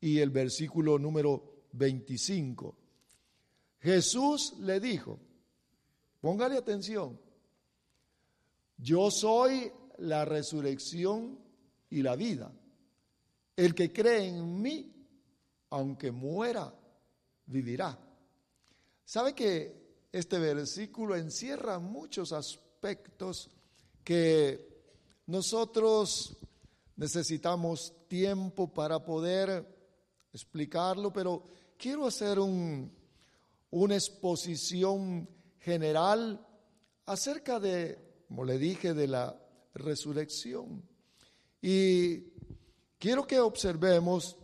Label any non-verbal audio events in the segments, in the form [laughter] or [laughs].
y el versículo número 25. Jesús le dijo, póngale atención, yo soy la resurrección y la vida. El que cree en mí, aunque muera, vivirá. ¿Sabe que este versículo encierra muchos aspectos que nosotros necesitamos tiempo para poder explicarlo, pero quiero hacer un, una exposición general acerca de, como le dije, de la resurrección. Y quiero que observemos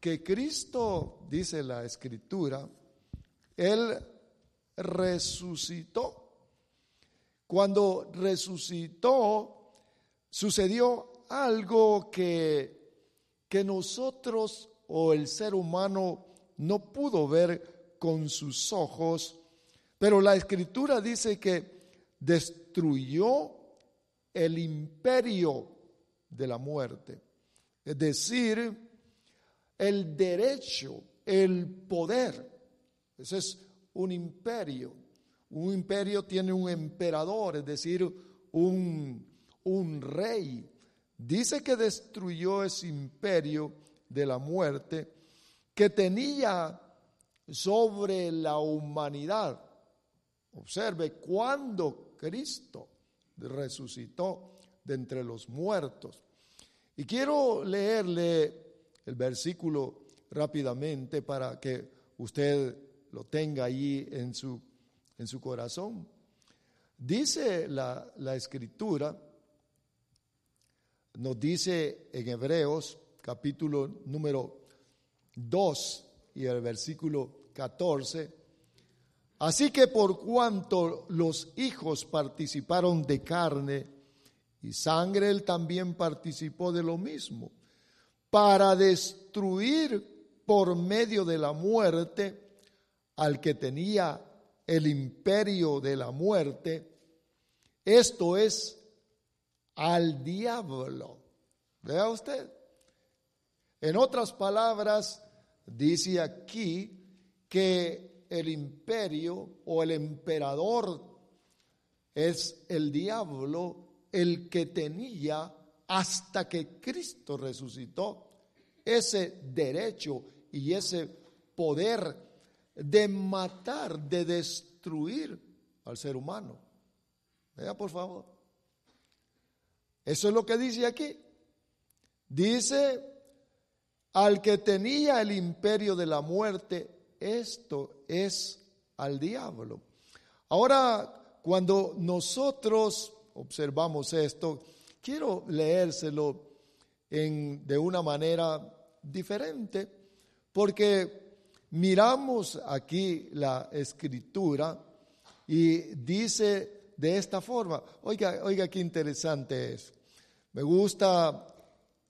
que Cristo, dice la escritura, Él resucitó. Cuando resucitó, sucedió algo que, que nosotros o el ser humano no pudo ver con sus ojos, pero la escritura dice que destruyó el imperio de la muerte, es decir, el derecho, el poder. Ese es un imperio. Un imperio tiene un emperador, es decir, un, un rey. Dice que destruyó ese imperio de la muerte que tenía sobre la humanidad. Observe cuando Cristo resucitó de entre los muertos. Y quiero leerle el versículo rápidamente para que usted lo tenga allí en su, en su corazón. Dice la, la escritura, nos dice en Hebreos capítulo número 2 y el versículo 14, así que por cuanto los hijos participaron de carne y sangre, él también participó de lo mismo, para destruir por medio de la muerte al que tenía el imperio de la muerte, esto es al diablo. Vea usted. En otras palabras, dice aquí que el imperio o el emperador es el diablo el que tenía hasta que Cristo resucitó ese derecho y ese poder de matar, de destruir al ser humano. Vea por favor. Eso es lo que dice aquí. Dice al que tenía el imperio de la muerte, esto es al diablo. Ahora, cuando nosotros observamos esto, quiero leérselo en, de una manera diferente, porque miramos aquí la escritura y dice de esta forma, oiga, oiga qué interesante es. Me gusta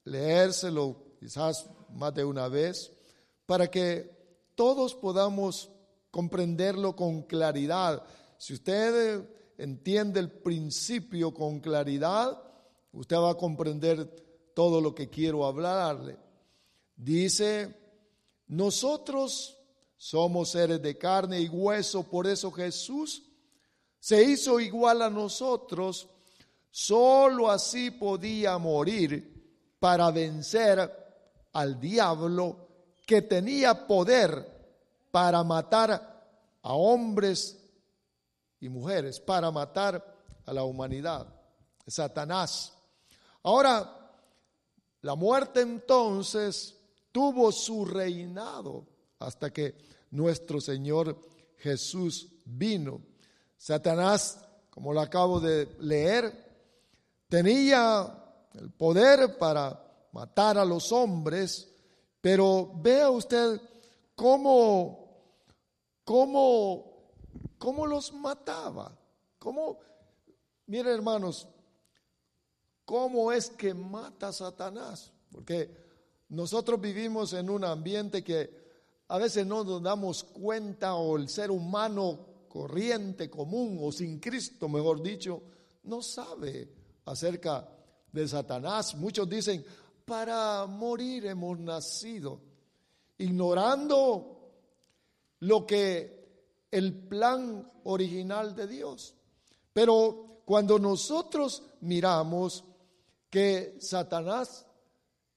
leérselo quizás más de una vez, para que todos podamos comprenderlo con claridad. Si usted entiende el principio con claridad, usted va a comprender todo lo que quiero hablarle. Dice, nosotros somos seres de carne y hueso, por eso Jesús se hizo igual a nosotros, solo así podía morir para vencer al diablo que tenía poder para matar a hombres y mujeres, para matar a la humanidad, Satanás. Ahora, la muerte entonces tuvo su reinado hasta que nuestro Señor Jesús vino. Satanás, como lo acabo de leer, tenía el poder para matar a los hombres, pero vea usted cómo, cómo, cómo los mataba. Cómo, miren hermanos, cómo es que mata a Satanás. Porque nosotros vivimos en un ambiente que a veces no nos damos cuenta o el ser humano corriente, común o sin Cristo, mejor dicho, no sabe acerca de Satanás. Muchos dicen, para morir hemos nacido, ignorando lo que el plan original de Dios. Pero cuando nosotros miramos que Satanás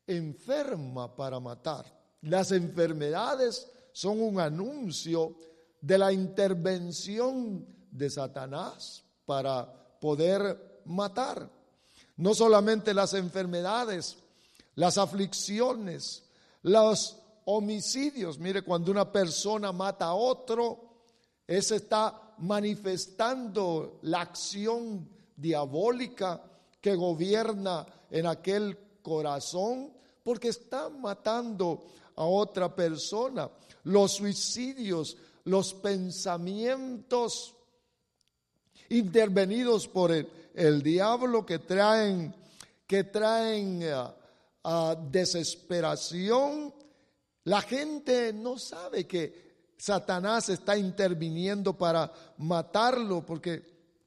enferma para matar, las enfermedades son un anuncio de la intervención de Satanás para poder matar. No solamente las enfermedades, las aflicciones, los homicidios. Mire, cuando una persona mata a otro, ese está manifestando la acción diabólica que gobierna en aquel corazón, porque está matando a otra persona. Los suicidios, los pensamientos intervenidos por el, diablo que traen, que traen uh, desesperación. La gente no sabe que Satanás está interviniendo para matarlo, porque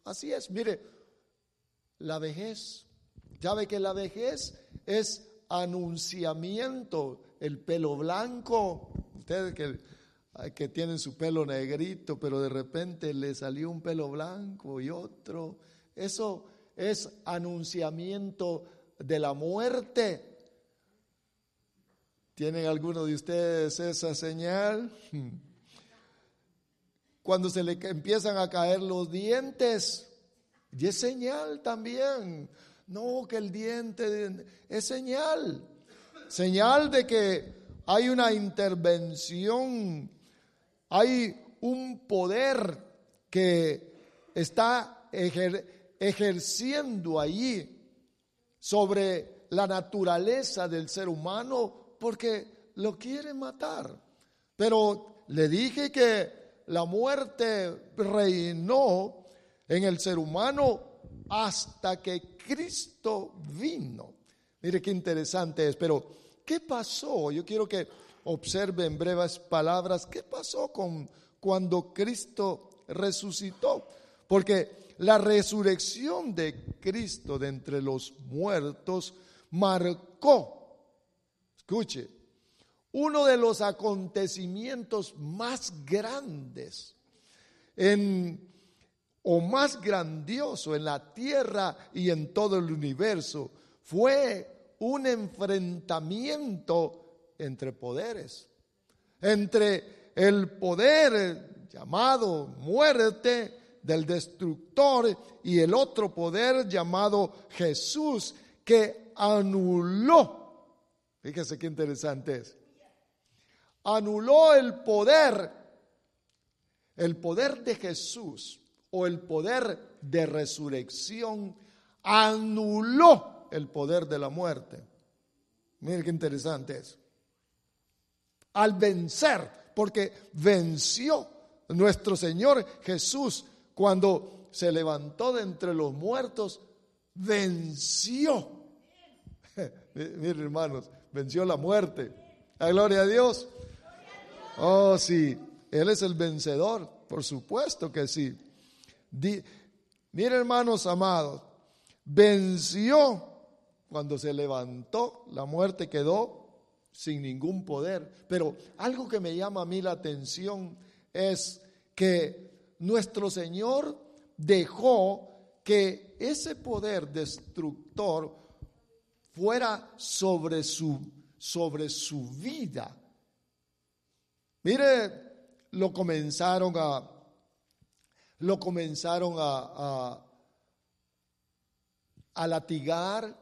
así es, mire, la vejez, sabe que la vejez es anunciamiento, el pelo blanco, ustedes que que tienen su pelo negrito, pero de repente le salió un pelo blanco y otro. Eso es anunciamiento de la muerte. ¿Tienen alguno de ustedes esa señal? [laughs] Cuando se le empiezan a caer los dientes, y es señal también. No, que el diente es señal. Señal de que hay una intervención hay un poder que está ejerciendo allí sobre la naturaleza del ser humano porque lo quiere matar. Pero le dije que la muerte reinó en el ser humano hasta que Cristo vino. Mire qué interesante es, pero ¿qué pasó? Yo quiero que observe en breves palabras qué pasó con cuando Cristo resucitó. Porque la resurrección de Cristo de entre los muertos marcó, escuche, uno de los acontecimientos más grandes o más grandioso en la tierra y en todo el universo. Fue un enfrentamiento entre poderes, entre el poder llamado muerte del destructor y el otro poder llamado Jesús que anuló, fíjese qué interesante es, anuló el poder, el poder de Jesús o el poder de resurrección, anuló el poder de la muerte. Mire qué interesante es al vencer, porque venció nuestro Señor Jesús cuando se levantó de entre los muertos, venció. [laughs] Miren hermanos, venció la muerte. La gloria a Dios. Oh, sí, Él es el vencedor, por supuesto que sí. miren hermanos amados, venció cuando se levantó, la muerte quedó sin ningún poder. Pero algo que me llama a mí la atención es que nuestro Señor dejó que ese poder destructor fuera sobre su, sobre su vida. Mire, lo comenzaron a, lo comenzaron a, a, a latigar,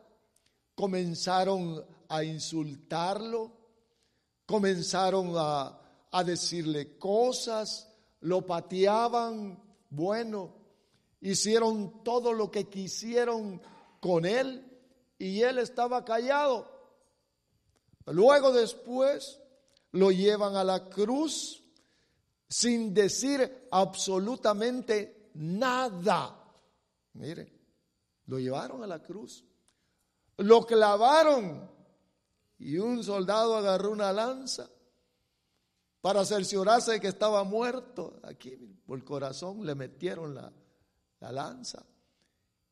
comenzaron a insultarlo, comenzaron a, decirle cosas, lo pateaban, bueno, hicieron todo lo que quisieron con él y él estaba callado. Luego después lo llevan a la cruz sin decir absolutamente nada. Mire, lo llevaron a la cruz, lo clavaron y un soldado agarró una lanza para cerciorarse de que estaba muerto. Aquí por el corazón le metieron la, la lanza.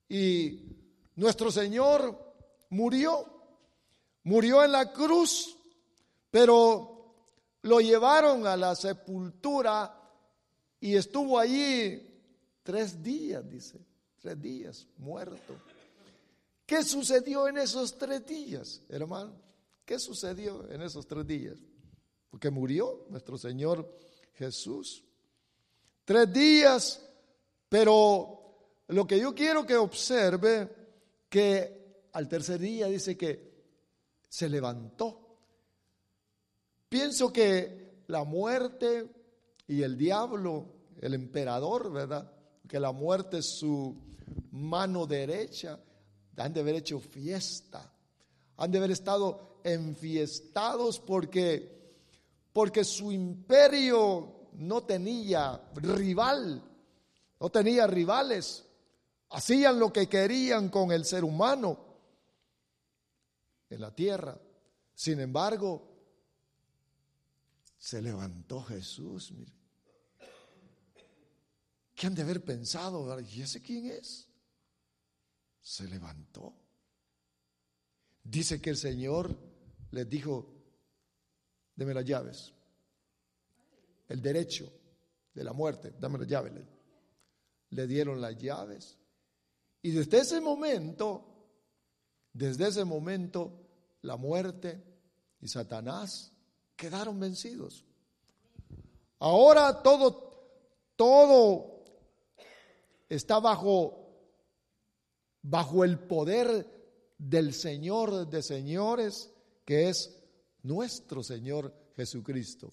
Y nuestro Señor murió, murió en la cruz, pero lo llevaron a la sepultura y estuvo allí tres días, dice, tres días muerto. ¿Qué sucedió en esos tres días, hermano? ¿Qué sucedió en esos tres días? Porque murió nuestro Señor Jesús. Tres días, pero lo que yo quiero que observe, que al tercer día dice que se levantó. Pienso que la muerte y el diablo, el emperador, ¿verdad? Que la muerte es su mano derecha, han de haber hecho fiesta, han de haber estado enfiestados porque porque su imperio no tenía rival, no tenía rivales. Hacían lo que querían con el ser humano en la tierra. Sin embargo, se levantó Jesús. Mire. ¿Qué han de haber pensado? ¿Y ese quién es? Se levantó. Dice que el Señor les dijo, deme las llaves. El derecho de la muerte, dame las llaves. Le dieron las llaves y desde ese momento, desde ese momento, la muerte y Satanás quedaron vencidos. Ahora todo, todo está bajo, bajo el poder del Señor de señores, que es nuestro Señor Jesucristo.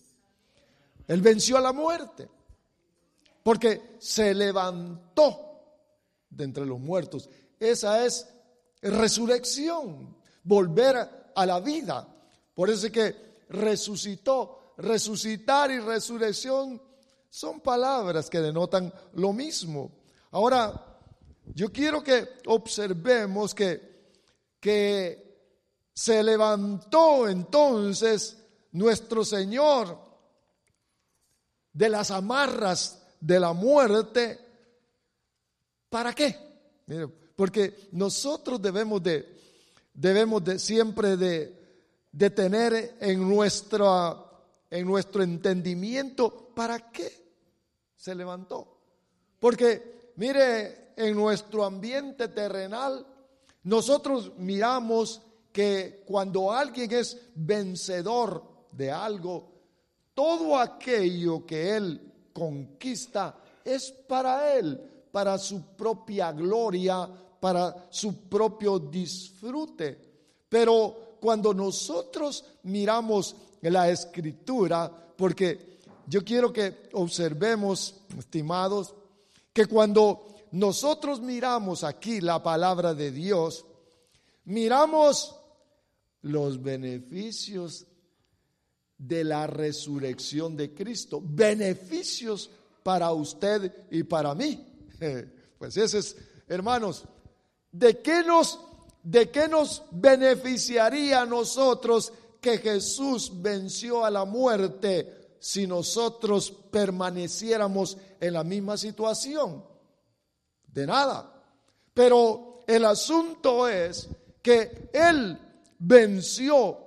Él venció a la muerte, porque se levantó de entre los muertos. Esa es resurrección, volver a la vida. Por eso es que resucitó, resucitar y resurrección son palabras que denotan lo mismo. Ahora, yo quiero que observemos que, que se levantó entonces nuestro Señor de las amarras de la muerte ¿Para qué? Porque nosotros debemos de, debemos de siempre de, tener en, nuestra, en nuestro entendimiento para qué se levantó. Porque, mire, en nuestro ambiente terrenal, nosotros miramos que cuando alguien es vencedor de algo, todo aquello que él conquista es para él, para su propia gloria, para su propio disfrute. Pero cuando nosotros miramos la escritura, porque yo quiero que observemos, estimados, que cuando nosotros miramos aquí la palabra de Dios, miramos los beneficios de la resurrección de Cristo, beneficios para usted y para mí. [laughs] Pues ese es, hermanos, ¿de qué nos, de qué nos beneficiaría a nosotros que Jesús venció a la muerte si nosotros permaneciéramos en la misma situación? De nada. Pero el asunto es que Él venció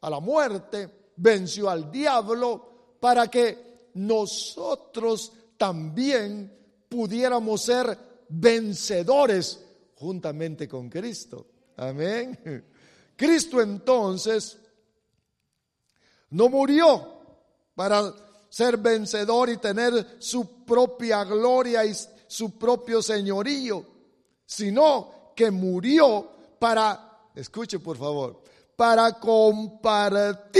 a la muerte, venció al diablo, para que nosotros también pudiéramos ser vencedores juntamente con Cristo. Amén. [laughs] Cristo entonces no murió para ser vencedor y tener su propia gloria y su propio señorío, sino que murió para, escuche por favor, para compartir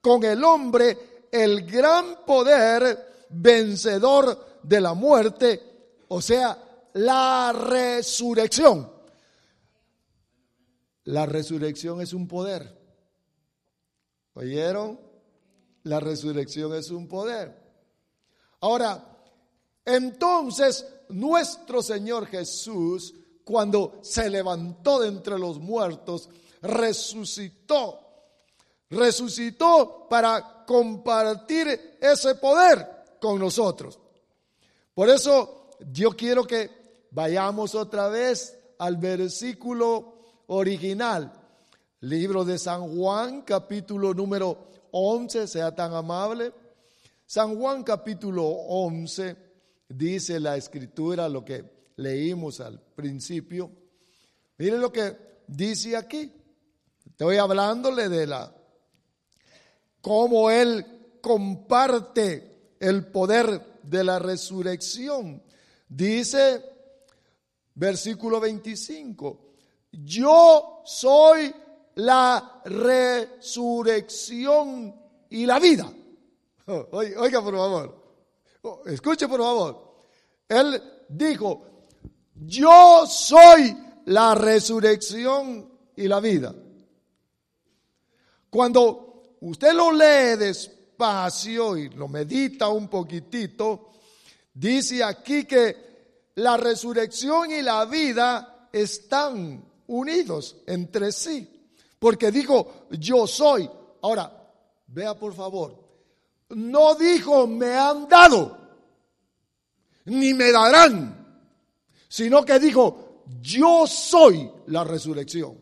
con el hombre el gran poder vencedor de la muerte, o sea, la resurrección. La resurrección es un poder. ¿Oyeron? La resurrección es un poder. Ahora, entonces nuestro Señor Jesús, cuando se levantó de entre los muertos, resucitó. Resucitó para compartir ese poder con nosotros. Por eso yo quiero que vayamos otra vez al versículo original. Libro de San Juan, capítulo número 11, sea tan amable. San Juan capítulo 11 dice la escritura, lo que leímos al principio. Mire lo que dice aquí. Estoy hablándole de la cómo él comparte el poder de la resurrección. Dice versículo 25, yo soy la resurrección y la vida. [laughs] Oiga, por favor. Oh, escuche, por favor. Él dijo, yo soy la resurrección y la vida. Cuando usted lo lee despacio y lo medita un poquitito, dice aquí que la resurrección y la vida están unidos entre sí. Porque dijo, yo soy. Ahora, vea por favor, no dijo me han dado, ni me darán, sino que dijo yo soy la resurrección.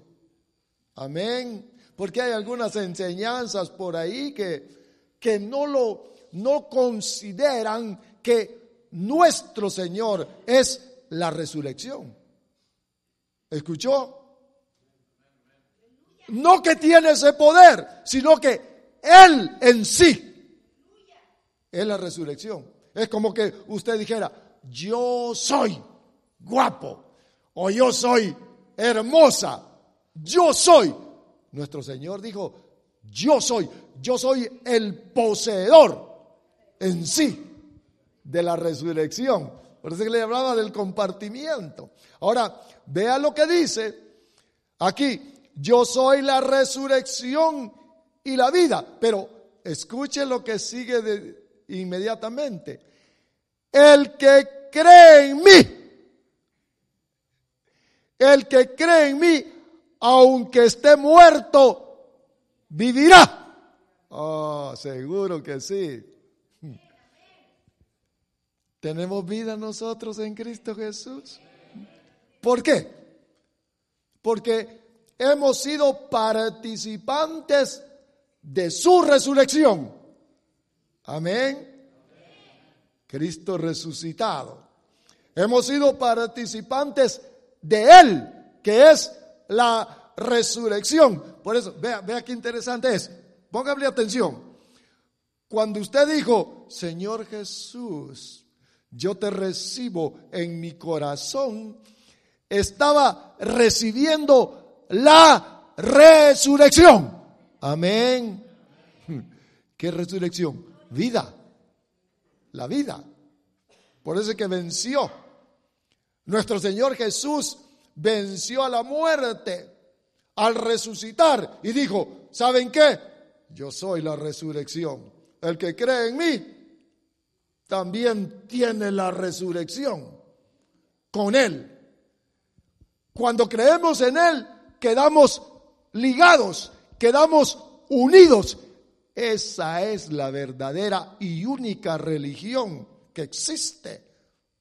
Amén. Porque hay algunas enseñanzas por ahí que, que no lo no consideran que nuestro Señor es la resurrección. ¿Escuchó? No que tiene ese poder, sino que Él en sí es la resurrección. Es como que usted dijera, yo soy guapo o yo soy hermosa, yo soy. Nuestro Señor dijo, yo soy, yo soy el poseedor en sí de la resurrección. Por eso que le hablaba del compartimiento. Ahora, vea lo que dice aquí, yo soy la resurrección y la vida, pero escuche lo que sigue de, inmediatamente. El que cree en mí, el que cree en mí, aunque esté muerto, vivirá. Oh, seguro que sí. ¿Tenemos vida nosotros en Cristo Jesús? ¿Por qué? Porque hemos sido participantes de su resurrección. Amén. Cristo resucitado. Hemos sido participantes de Él, que es la resurrección. Por eso, vea, vea qué interesante es. Póngale atención. Cuando usted dijo, Señor Jesús, yo te recibo en mi corazón, estaba recibiendo la resurrección. Amén. ¿Qué resurrección? vida, la vida. Por eso es que venció. Nuestro Señor Jesús venció a la muerte al resucitar y dijo, ¿saben qué? Yo soy la resurrección. El que cree en mí también tiene la resurrección con Él. Cuando creemos en Él, quedamos ligados, quedamos unidos esa es la verdadera y única religión que existe.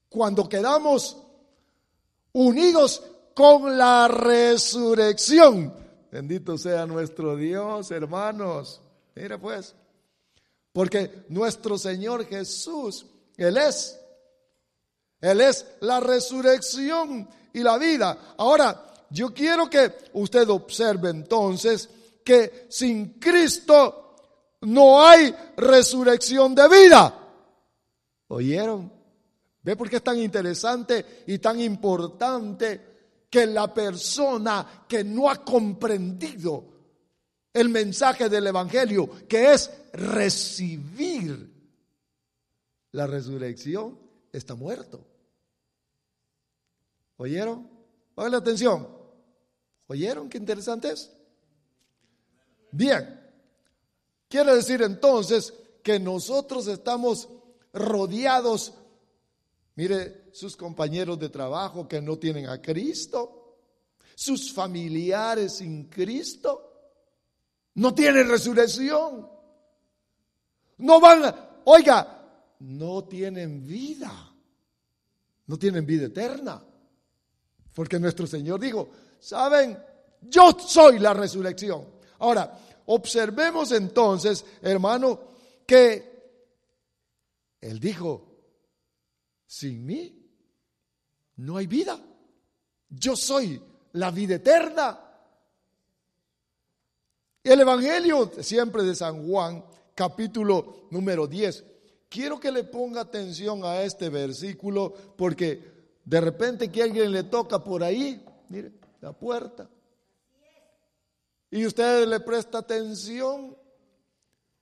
Cuando quedamos unidos con la resurrección. Bendito sea nuestro Dios, hermanos. Mire pues, porque nuestro Señor Jesús, Él es, Él es la resurrección y la vida. Ahora, yo quiero que usted observe entonces que sin Cristo no hay resurrección de vida. ¿Oyeron? ¿Ve por qué es tan interesante y tan importante que la persona que no ha comprendido el mensaje del Evangelio, que es recibir la resurrección, está muerto? ¿Oyeron? Pongan atención. ¿Oyeron qué interesante es? Bien. Quiere decir entonces que nosotros estamos rodeados, mire, sus compañeros de trabajo que no tienen a Cristo, sus familiares sin Cristo, no tienen resurrección, no van, oiga, no tienen vida, no tienen vida eterna, porque nuestro Señor dijo, ¿saben? Yo soy la resurrección. Ahora, observemos entonces, hermano, que Él dijo, sin mí no hay vida. Yo soy la vida eterna. El Evangelio siempre de San Juan, capítulo número 10. Quiero que le ponga atención a este versículo porque de repente que alguien le toca por ahí, mire, la puerta. Y usted le presta atención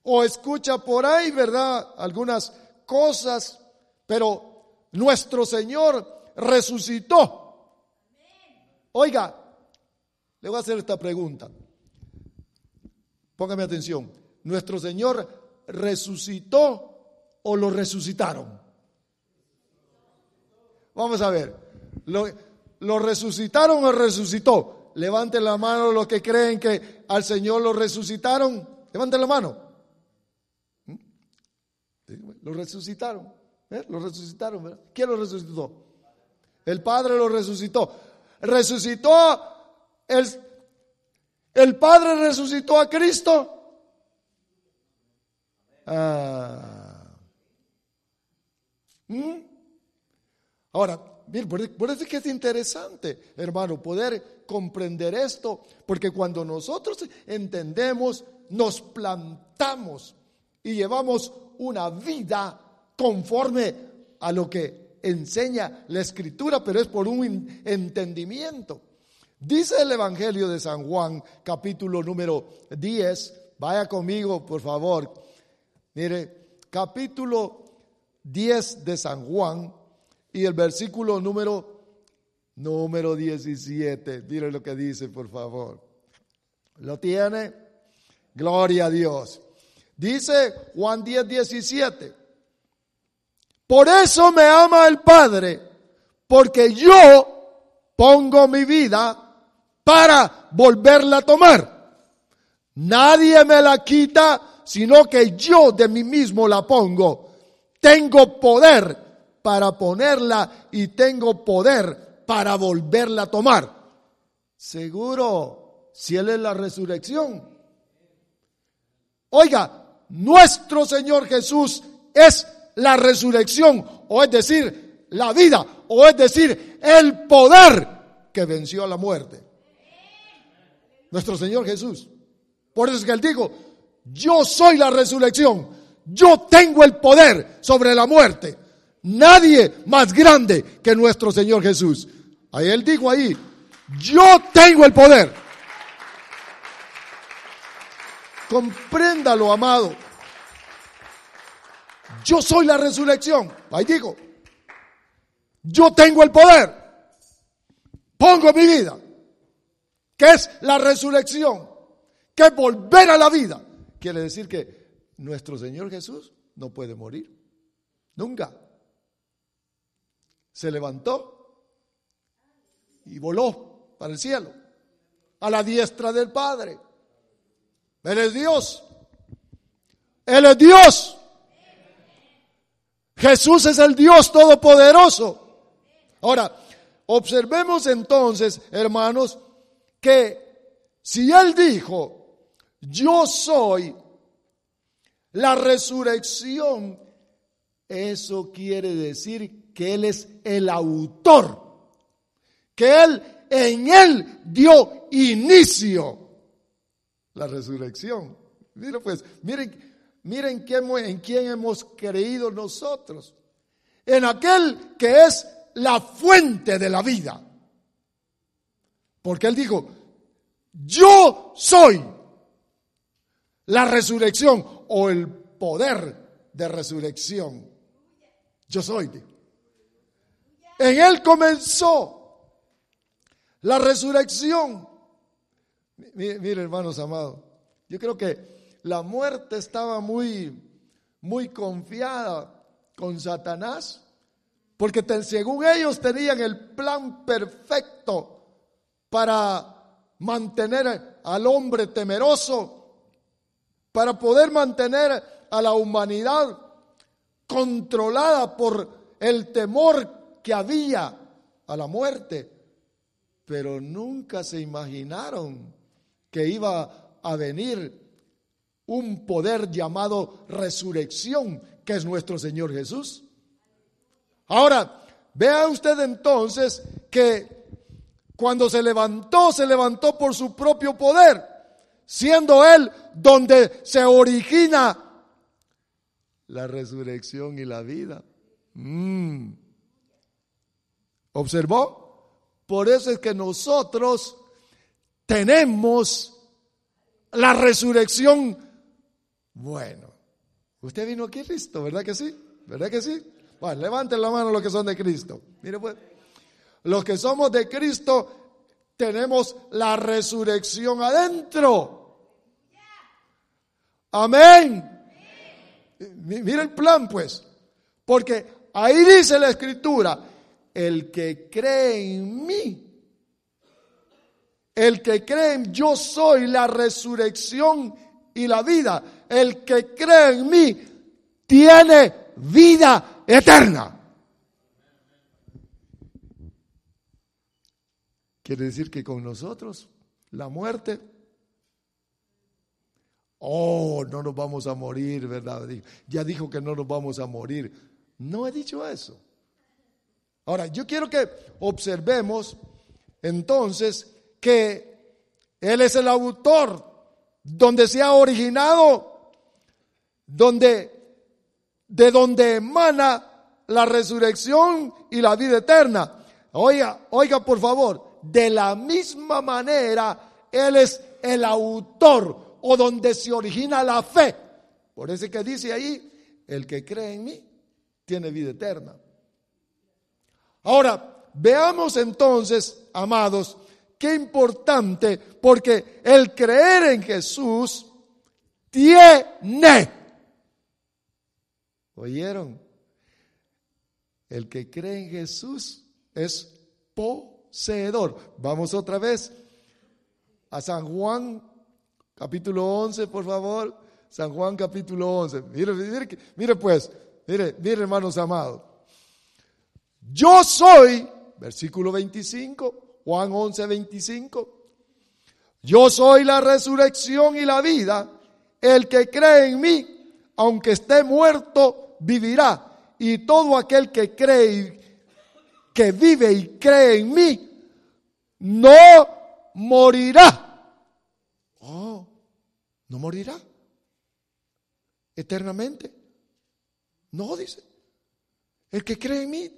o escucha por ahí, ¿verdad? Algunas cosas, pero nuestro Señor resucitó. Oiga, le voy a hacer esta pregunta. Póngame atención. ¿Nuestro Señor resucitó o lo resucitaron? Vamos a ver. ¿Lo, resucitaron o resucitó? Levanten la mano los que creen que al Señor lo resucitaron. Levanten la mano. ¿Mm? Lo resucitaron. ¿eh? Lo resucitaron. ¿verdad? ¿Quién lo resucitó? El Padre lo resucitó. Resucitó el, el Padre resucitó a Cristo. Ah. ¿Mm? Ahora, por eso es que es interesante, hermano, poder comprender esto, porque cuando nosotros entendemos, nos plantamos y llevamos una vida conforme a lo que enseña la escritura, pero es por un entendimiento. Dice el Evangelio de San Juan, capítulo número 10, vaya conmigo, por favor. Mire, capítulo 10 de San Juan y el versículo número número 17. Mire lo que dice, por favor. ¿Lo tiene? Gloria a Dios. Dice Juan 10, 17. Por eso me ama el Padre, porque yo pongo mi vida para volverla a tomar. Nadie me la quita, sino que yo de mí mismo la pongo. Tengo poder para ponerla y tengo poder para volverla a tomar. Seguro, si Él es la resurrección. Oiga, nuestro Señor Jesús es la resurrección, o es decir, la vida, o es decir, el poder que venció a la muerte nuestro Señor Jesús. Por eso es que Él dijo, yo soy la resurrección, yo tengo el poder sobre la muerte. Nadie más grande que nuestro Señor Jesús. Ahí Él dijo ahí, yo tengo el poder. Compréndalo, amado. Yo soy la resurrección. Ahí dijo, yo tengo el poder. Pongo mi vida que es la resurrección, que es volver a la vida. Quiere decir que nuestro Señor Jesús no puede morir. Nunca. Se levantó y voló para el cielo, a la diestra del Padre. Él es Dios. Él es Dios. Jesús es el Dios todopoderoso. Ahora, observemos entonces, hermanos, que si Él dijo, yo soy la resurrección, eso quiere decir que Él es el autor, que Él en Él dio inicio la resurrección. Miren pues, miren, miren en quién hemos creído nosotros. En aquel que es la fuente de la vida. Porque Él dijo, yo soy la resurrección o el poder de resurrección. Yo soy. En Él comenzó la resurrección. Mire, hermanos amados, yo creo que la muerte estaba muy, muy confiada con Satanás, porque según ellos tenían el plan perfecto para mantener al hombre temeroso, para poder mantener a la humanidad controlada por el temor que había a la muerte. Pero nunca se imaginaron que iba a venir un poder llamado resurrección, que es nuestro Señor Jesús. Ahora, vea usted entonces que cuando se levantó, se levantó por su propio poder, siendo Él donde se origina la resurrección y la vida. Mm. ¿Observó? Por eso es que nosotros tenemos la resurrección. Bueno, usted vino aquí Cristo, ¿verdad que sí? ¿Verdad que sí? Bueno, levanten la mano los que son de Cristo. Mire pues, los que somos de Cristo tenemos la resurrección adentro. Amén. Mira el plan pues, porque ahí dice la escritura, el que cree en mí, el que cree en yo soy la resurrección y la vida, el que cree en mí tiene vida eterna. Quiere decir que con nosotros la muerte, oh, no nos vamos a morir, ¿verdad? Ya dijo que no nos vamos a morir. No he dicho eso. Ahora, yo quiero que observemos entonces que Él es el autor donde se ha originado, donde de donde emana la resurrección y la vida eterna. Oiga, oiga por favor, de la misma manera Él es el autor o donde se origina la fe. Por eso que dice ahí, el que cree en mí tiene vida eterna. Ahora, veamos entonces, amados, qué importante, porque el creer en Jesús tiene ¿Oyeron? El que cree en Jesús es Vamos otra vez a San Juan, capítulo 11, por favor. San Juan, capítulo 11. Mire, mire, mire pues, mire, mire, hermanos amados. Yo soy, versículo 25, Juan 11, 25. Yo soy la resurrección y la vida. El que cree en mí, aunque esté muerto, vivirá. Y todo aquel que cree, que vive y cree en mí, no morirá. Oh, no morirá. Eternamente. No, dice. El que cree en mí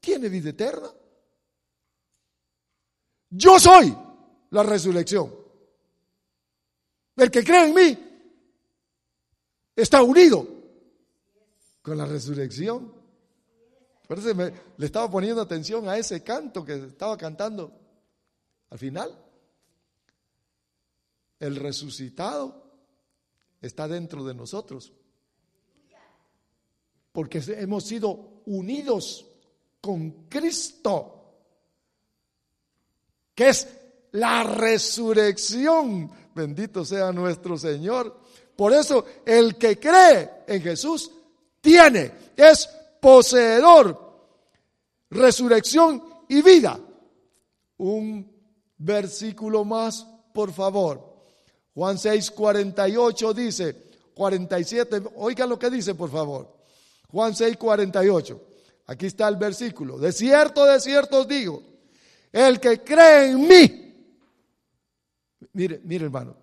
tiene vida eterna. Yo soy la resurrección. El que cree en mí está unido con la resurrección. Por eso le estaba poniendo atención a ese canto que estaba cantando al final. El resucitado está dentro de nosotros. Porque hemos sido unidos con Cristo, que es la resurrección. Bendito sea nuestro Señor. Por eso el que cree en Jesús tiene, es poseedor, resurrección y vida. Un versículo más, por favor. Juan 6, 48 dice, 47, oiga lo que dice, por favor. Juan 6, 48. Aquí está el versículo. De cierto, de cierto os digo, el que cree en mí, mire, mire hermano,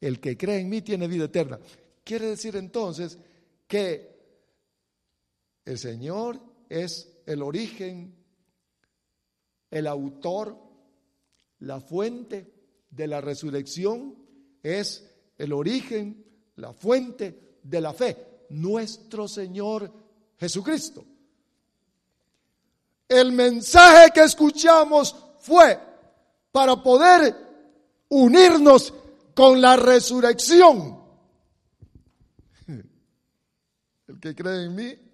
el que cree en mí tiene vida eterna. Quiere decir entonces que el Señor es el origen, el autor, la fuente de la resurrección, es el origen, la fuente de la fe, nuestro Señor Jesucristo. El mensaje que escuchamos fue para poder unirnos con la resurrección. [laughs] que cree en mí,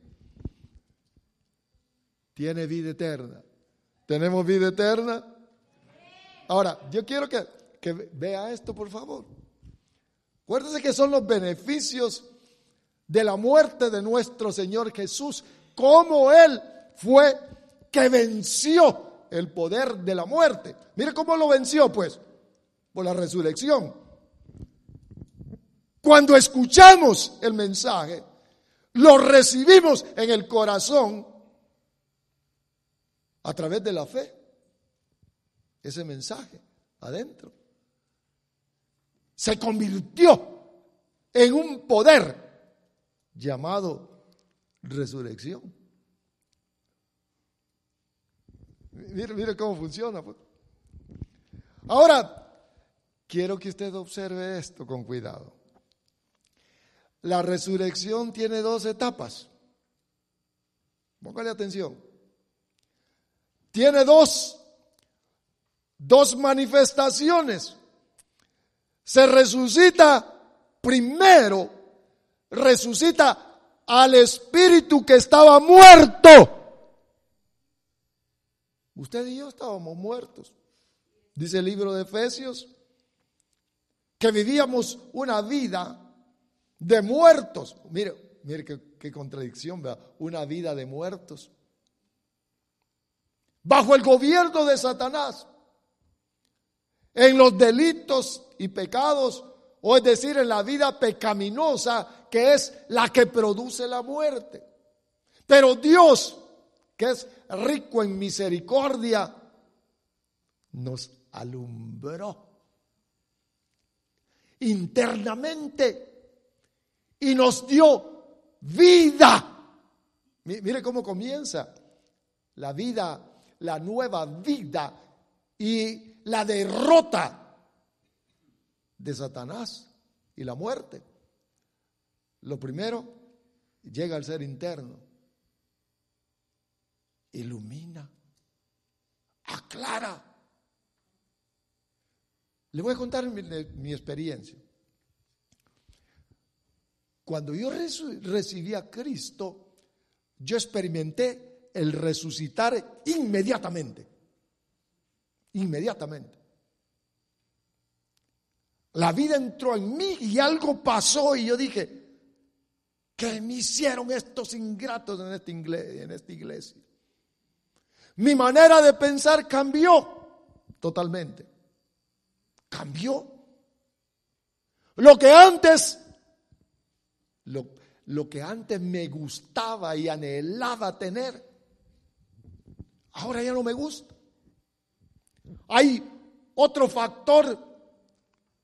tiene vida eterna. ¿Tenemos vida eterna? Ahora, yo quiero que, vea esto, por favor. Acuérdense que son los beneficios de la muerte de nuestro Señor Jesús, cómo Él fue que venció el poder de la muerte. Mire cómo lo venció, pues, por la resurrección. Cuando escuchamos el mensaje, lo recibimos en el corazón a través de la fe. Ese mensaje adentro se convirtió en un poder llamado resurrección. Mire, mire cómo funciona. Pues. Ahora, quiero que usted observe esto con cuidado. La resurrección tiene dos etapas. Póngale atención. Tiene dos, dos manifestaciones. Se resucita primero, resucita al espíritu que estaba muerto. Usted y yo estábamos muertos. Dice el libro de Efesios que vivíamos una vida de muertos. Mire, mire qué, contradicción. Una vida de muertos. Bajo el gobierno de Satanás. En los delitos y pecados, o es decir, en la vida pecaminosa que es la que produce la muerte. Pero Dios que es rico en misericordia, nos alumbró internamente y nos dio vida. Mire cómo comienza la vida, la nueva vida y la derrota de Satanás y la muerte. Lo primero llega al ser interno ilumina, aclara. Le voy a contar mi, experiencia. Cuando yo recibí a Cristo, yo experimenté el resucitar inmediatamente. Inmediatamente. La vida entró en mí y algo pasó y yo dije, ¿qué me hicieron estos ingratos en esta En esta iglesia? Mi manera de pensar cambió totalmente. Cambió. Lo que antes, lo, lo que antes me gustaba y anhelaba tener, ahora ya no me gusta. Hay otro factor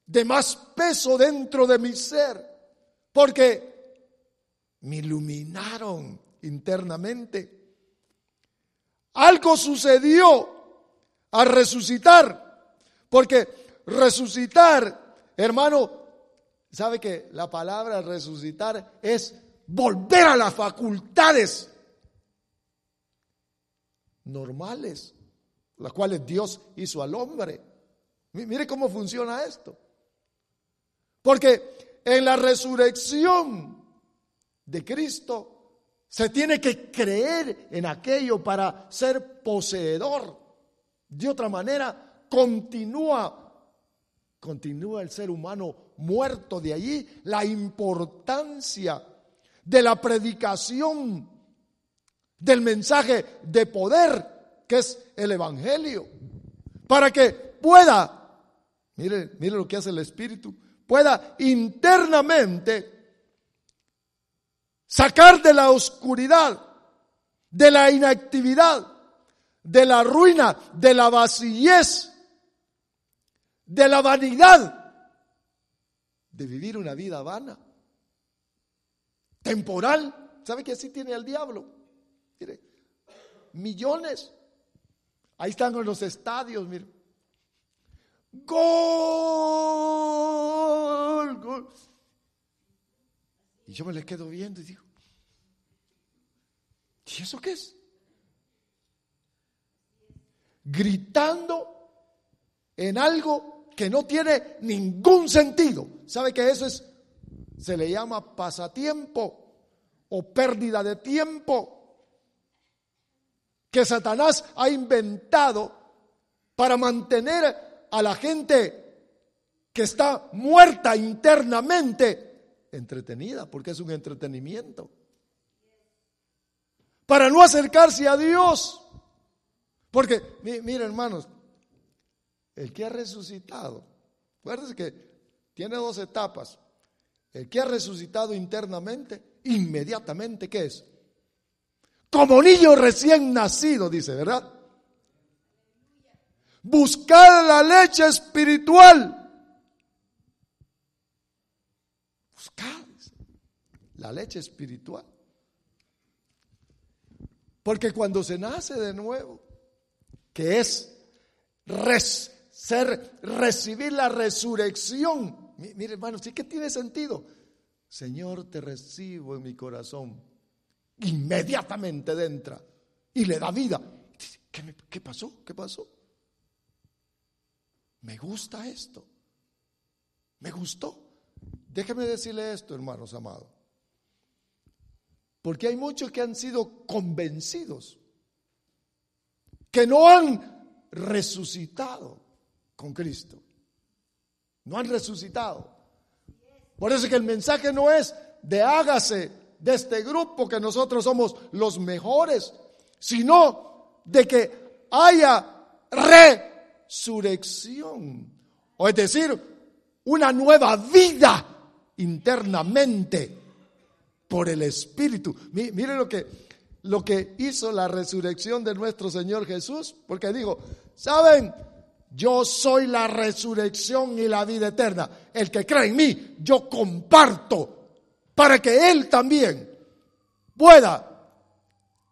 de más peso dentro de mi ser, porque me iluminaron internamente algo sucedió al resucitar, porque resucitar, hermano, sabe que la palabra resucitar es volver a las facultades normales, las cuales Dios hizo al hombre. Mire cómo funciona esto. Porque en la resurrección de Cristo, se tiene que creer en aquello para ser poseedor. De otra manera, continúa, continúa el ser humano muerto. De allí la importancia de la predicación del mensaje de poder que es el Evangelio. Para que pueda, mire, mire lo que hace el Espíritu, pueda internamente sacar de la oscuridad, de la inactividad, de la ruina, de la vacillez, de la vanidad, de vivir una vida vana, temporal. ¿Sabe que así tiene el diablo? Millones. Ahí están en los estadios, mire. Gol, gol. Y yo me le quedo viendo y digo, ¿y eso qué es? Gritando en algo que no tiene ningún sentido. ¿Sabe que eso es? Se le llama pasatiempo o pérdida de tiempo que Satanás ha inventado para mantener a la gente que está muerta internamente entretenida, porque es un entretenimiento. Para no acercarse a Dios. Porque, miren hermanos, el que ha resucitado, acuérdense que tiene dos etapas. El que ha resucitado internamente, inmediatamente, ¿qué es? Como niño recién nacido, dice, ¿verdad? Buscar la leche espiritual. Buscar la leche espiritual. Porque cuando se nace de nuevo, que es ser, recibir la resurrección. Mire, hermano, sí que tiene sentido. Señor, te recibo en mi corazón. Inmediatamente entra y le da vida. ¿Qué, ¿Qué pasó? ¿Qué pasó? Me gusta esto. Me gustó. Déjeme decirle esto, hermanos amados. Porque hay muchos que han sido convencidos, que no han resucitado con Cristo. No han resucitado. Por eso que el mensaje no es de hágase de este grupo que nosotros somos los mejores, sino de que haya resurrección. O es decir, una nueva vida internamente por el Espíritu. Mire lo que, lo que hizo la resurrección de nuestro Señor Jesús, porque dijo, ¿saben? Yo soy la resurrección y la vida eterna. El que cree en mí, yo comparto para que él también pueda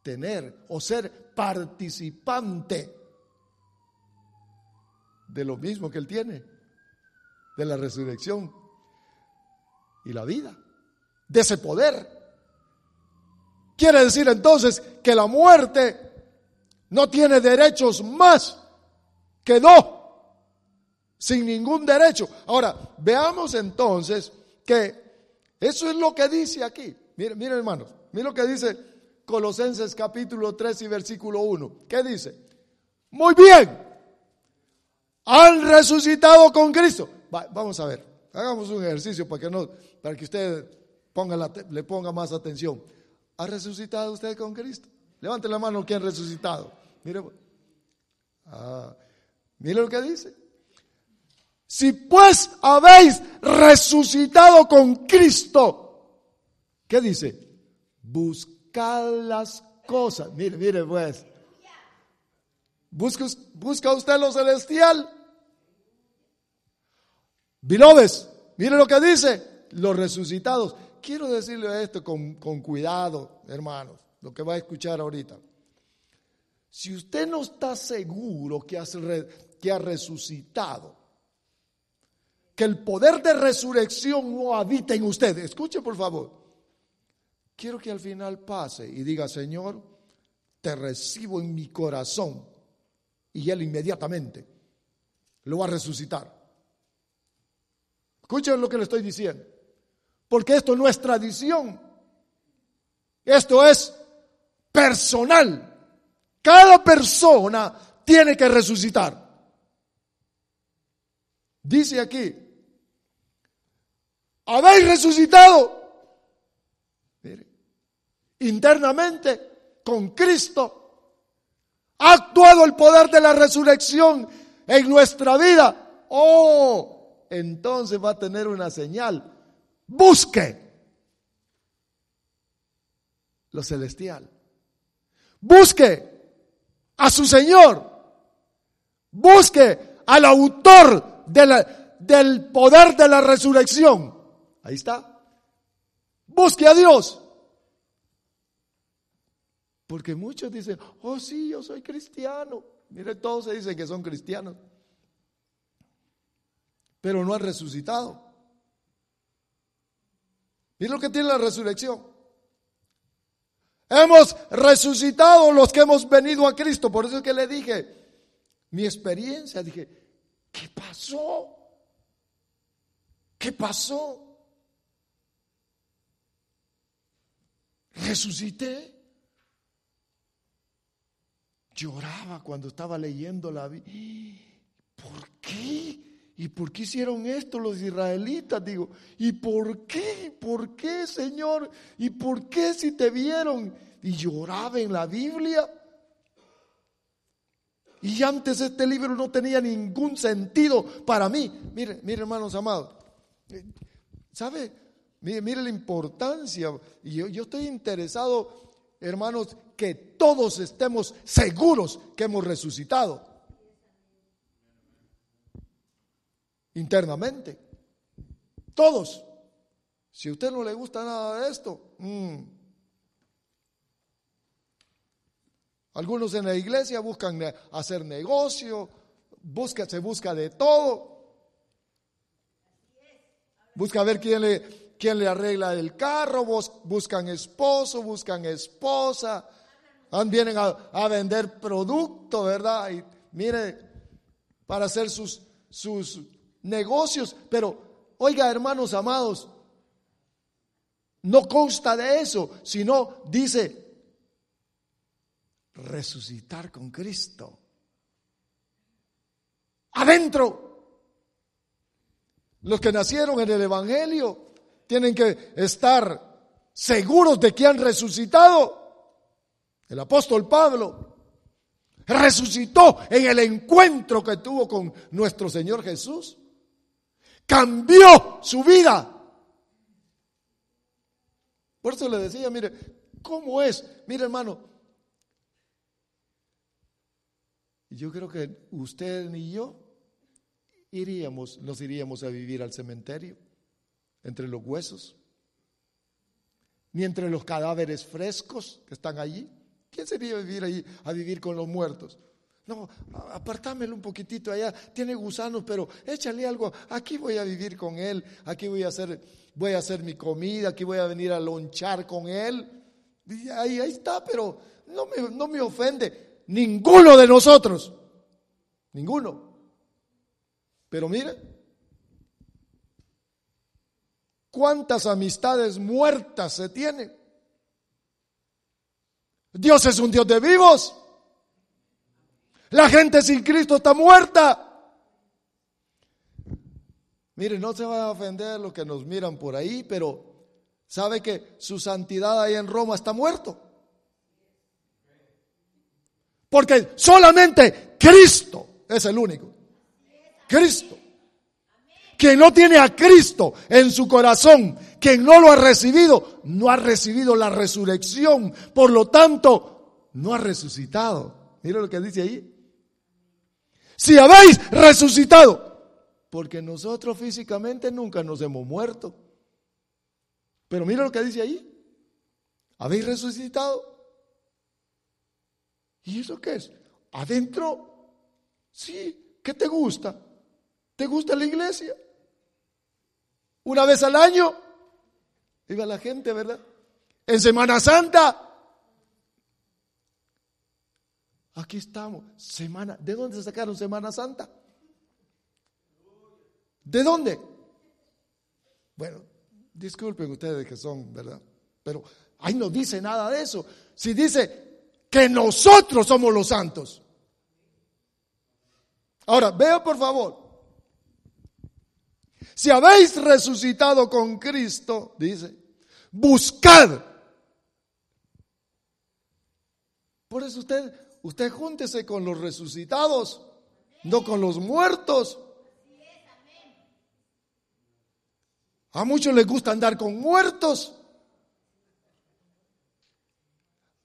tener o ser participante de lo mismo que él tiene, de la resurrección y la vida, de ese poder. Quiere decir entonces que la muerte no tiene derechos más quedó sin ningún derecho. Ahora, veamos entonces que eso es lo que dice aquí. Miren, miren hermanos, miren lo que dice Colosenses capítulo 3 y versículo 1. ¿Qué dice? Muy bien, han resucitado con Cristo. vamos a ver, hagamos un ejercicio para que, no, para que usted ponga le ponga más atención. ¿Ha resucitado usted con Cristo? Levante la mano quien ha resucitado. Mire, ah, Mire lo que dice. Si pues habéis resucitado con Cristo, ¿qué dice? Buscad las cosas. Mire, mire pues. Busca, busca usted lo celestial. Biloves, mire lo que dice. Los resucitados. Quiero decirle esto con, con cuidado, hermanos, lo que va a escuchar ahorita. Si usted no está seguro que ha resucitado. Que el poder de resurrección no habita en usted. Escuche por favor. Quiero que al final pase y diga, Señor, te recibo en mi corazón. Y Él inmediatamente lo va a resucitar. Escuchen lo que le estoy diciendo. Porque esto no es tradición. Esto es personal. Cada persona tiene que resucitar. Dice aquí, habéis resucitado internamente con Cristo. Ha actuado el poder de la resurrección en nuestra vida. Oh, entonces va a tener una señal. Busque lo celestial. Busque a su Señor. Busque al autor del poder de la resurrección. Ahí está. Busque a Dios. Porque muchos dicen, oh sí, yo soy cristiano. Mire, todos se dicen que son cristianos. Pero no han resucitado. Mire lo que tiene la resurrección. Hemos resucitado los que hemos venido a Cristo. Por eso es que le dije, mi experiencia, dije, ¿Qué pasó? ¿Qué pasó? Resucité. Lloraba cuando estaba leyendo la Biblia. ¿Por qué? ¿Y por qué hicieron esto los israelitas? Digo, ¿y por qué? ¿Por qué, Señor? ¿Y por qué si te vieron? Y lloraba en la Biblia. Y antes este libro no tenía ningún sentido para mí. Mire, mire hermanos amados. ¿Sabe? Mire, mire la importancia. Y yo, estoy interesado, hermanos, que todos estemos seguros que hemos resucitado. Internamente. Todos. Si a usted no le gusta nada de esto, mm. algunos en la iglesia buscan hacer negocio, busca, se busca de todo. Busca ver quién le, quién le arregla el carro, buscan esposo, buscan esposa, vienen a, vender producto, ¿verdad? Y mire, para hacer sus, sus negocios. Pero, oiga, hermanos amados, no consta de eso, sino dice resucitar con Cristo. Adentro. Los que nacieron en el Evangelio tienen que estar seguros de que han resucitado. El apóstol Pablo resucitó en el encuentro que tuvo con nuestro Señor Jesús. Cambió su vida. Por eso le decía, mire, ¿cómo es? Mire hermano, yo creo que usted ni yo iríamos, nos iríamos a vivir al cementerio, entre los huesos, ni entre los cadáveres frescos que están allí. ¿Quién sería vivir ahí a vivir con los muertos? No, apartámelo un poquitito allá, tiene gusanos, pero échale algo. Aquí voy a vivir con él, aquí voy a hacer, voy a hacer mi comida, aquí voy a venir a lonchar con él. Ahí, ahí está, pero no me, no me ofende ninguno de nosotros, ninguno. Pero mire, cuántas amistades muertas se tienen. Dios es un Dios de vivos. La gente sin Cristo está muerta. Mire, no se va a ofender los que nos miran por ahí, pero sabe que su santidad ahí en Roma está muerto. Porque solamente Cristo es el único. Cristo. Quien no tiene a Cristo en su corazón, quien no lo ha recibido, no ha recibido la resurrección. Por lo tanto, no ha resucitado. Mire lo que dice ahí. Si habéis resucitado, porque nosotros físicamente nunca nos hemos muerto. Pero mire lo que dice ahí. ¿Habéis resucitado? ¿Y eso qué es? ¿Adentro? Sí. ¿Qué te gusta? ¿Te gusta la iglesia? Una vez al año. Iba la gente, ¿verdad? En Semana Santa. Aquí estamos. Semana. ¿De dónde sacaron Semana Santa? ¿De dónde? Bueno, disculpen ustedes que son, ¿verdad? Pero ahí no dice nada de eso. Si dice que nosotros somos los santos. Ahora, vea por favor. Si habéis resucitado con Cristo, dice, buscad. Por eso usted, usted júntese con los resucitados, no con los muertos. A muchos les gusta andar con muertos.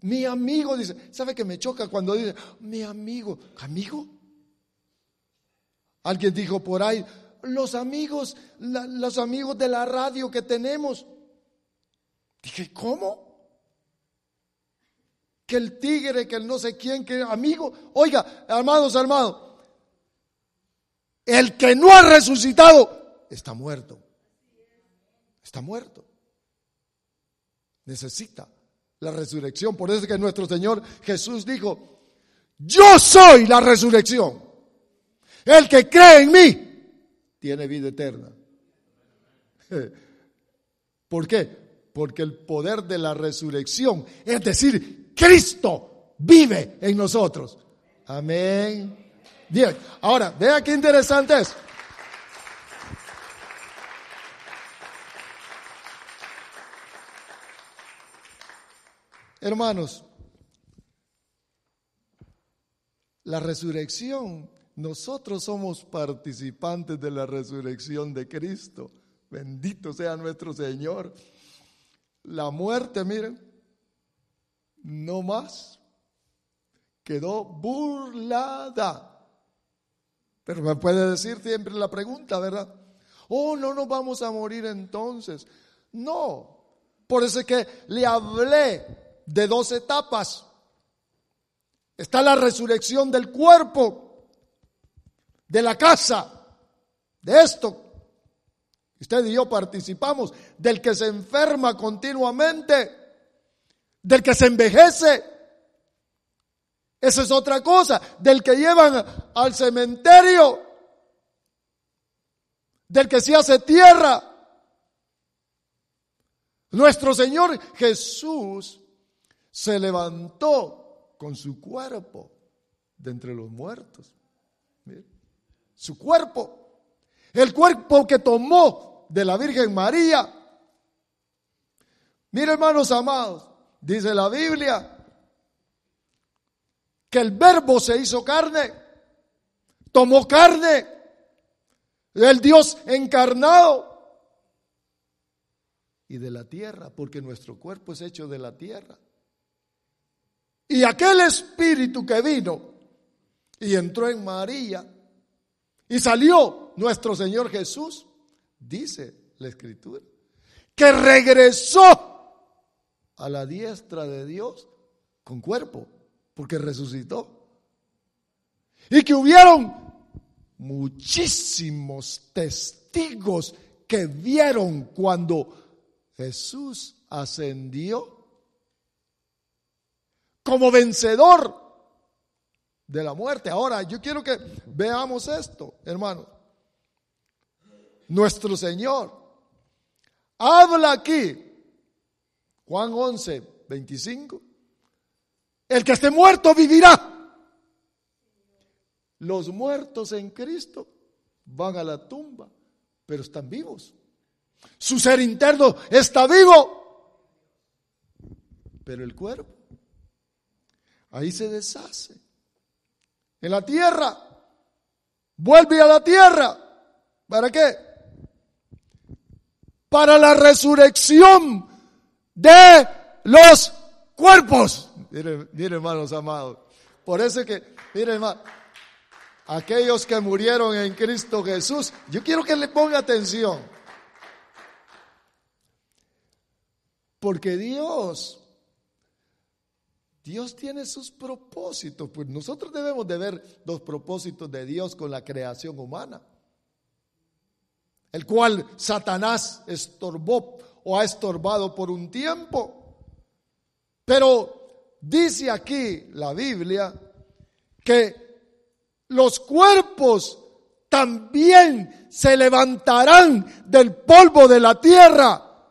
Mi amigo dice, ¿sabe que me choca cuando dice, mi amigo, amigo? Alguien dijo por ahí, los amigos, los amigos de la radio que tenemos. Dije, ¿cómo? Que el tigre, que el no sé quién, que amigo. Oiga, amados, hermanos, el que no ha resucitado está muerto. Está muerto. Necesita la resurrección. Por eso es que nuestro Señor Jesús dijo, yo soy la resurrección. El que cree en mí tiene vida eterna. [laughs] ¿Por qué? Porque el poder de la resurrección, es decir, Cristo vive en nosotros. Amén. Bien, ahora, vea qué interesante es. Hermanos, la resurrección, nosotros somos participantes de la resurrección de Cristo. Bendito sea nuestro Señor. La muerte, miren, no más. Quedó burlada. Pero me puede decir siempre la pregunta, ¿verdad? Oh, no nos vamos a morir entonces. No. Por eso es que le hablé de dos etapas. Está la resurrección del cuerpo, de la casa, de esto. Usted y yo participamos del que se enferma continuamente, del que se envejece. Esa es otra cosa, del que llevan al cementerio, del que se hace tierra. Nuestro Señor Jesús se levantó con su cuerpo de entre los muertos. Su cuerpo, el cuerpo que tomó de la Virgen María. Mire hermanos amados, dice la Biblia que el verbo se hizo carne, tomó carne, el Dios encarnado y de la tierra, porque nuestro cuerpo es hecho de la tierra. Y aquel espíritu que vino y entró en María y salió nuestro Señor Jesús, dice la escritura, que regresó a la diestra de Dios con cuerpo, porque resucitó. Y que hubieron muchísimos testigos que vieron cuando Jesús ascendió como vencedor de la muerte. Ahora, yo quiero que veamos esto, hermano. Nuestro Señor habla aquí, Juan 11, 25. El que esté muerto vivirá. Los muertos en Cristo van a la tumba, pero están vivos. Su ser interno está vivo, pero el cuerpo ahí se deshace. En la tierra, vuelve a la tierra. ¿Para qué? Para la resurrección de los cuerpos. Miren, hermanos amados. Por eso que, miren hermano, aquellos que murieron en Cristo Jesús, yo quiero que le ponga atención. Porque Dios Dios tiene sus propósitos, pues nosotros debemos de ver los propósitos de Dios con la creación humana, el cual Satanás estorbó o ha estorbado por un tiempo. Pero dice aquí la Biblia que los cuerpos también se levantarán del polvo de la tierra.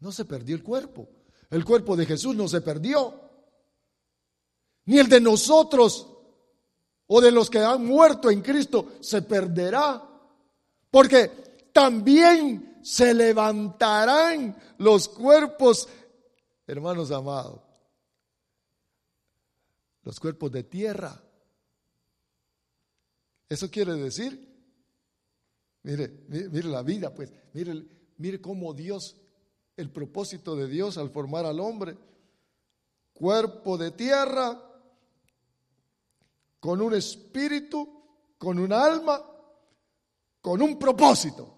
No se perdió el cuerpo el cuerpo de Jesús no se perdió, ni el de nosotros o de los que han muerto en Cristo se perderá, porque también se levantarán los cuerpos, hermanos amados, los cuerpos de tierra. Eso quiere decir, mire, mire, la vida, pues, mire, mire cómo Dios el propósito de Dios al formar al hombre. Cuerpo de tierra, con un espíritu, con un alma, con un propósito.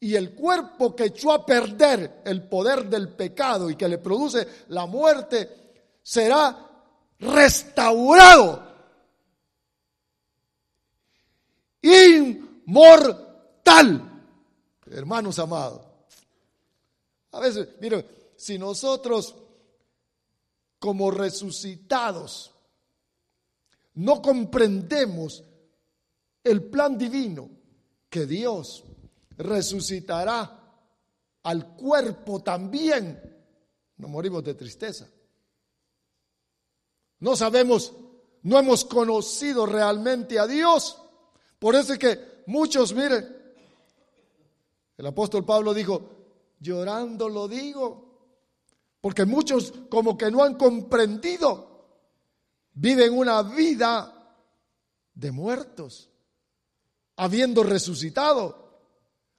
Y el cuerpo que echó a perder el poder del pecado y que le produce la muerte será restaurado. Inmortal hermanos amados. A veces, mire, si nosotros como resucitados no comprendemos el plan divino que Dios resucitará al cuerpo también, no morimos de tristeza. No sabemos, no hemos conocido realmente a Dios. Por eso es que muchos, miren, el apóstol Pablo dijo, llorando lo digo, porque muchos como que no han comprendido, viven una vida de muertos, habiendo resucitado.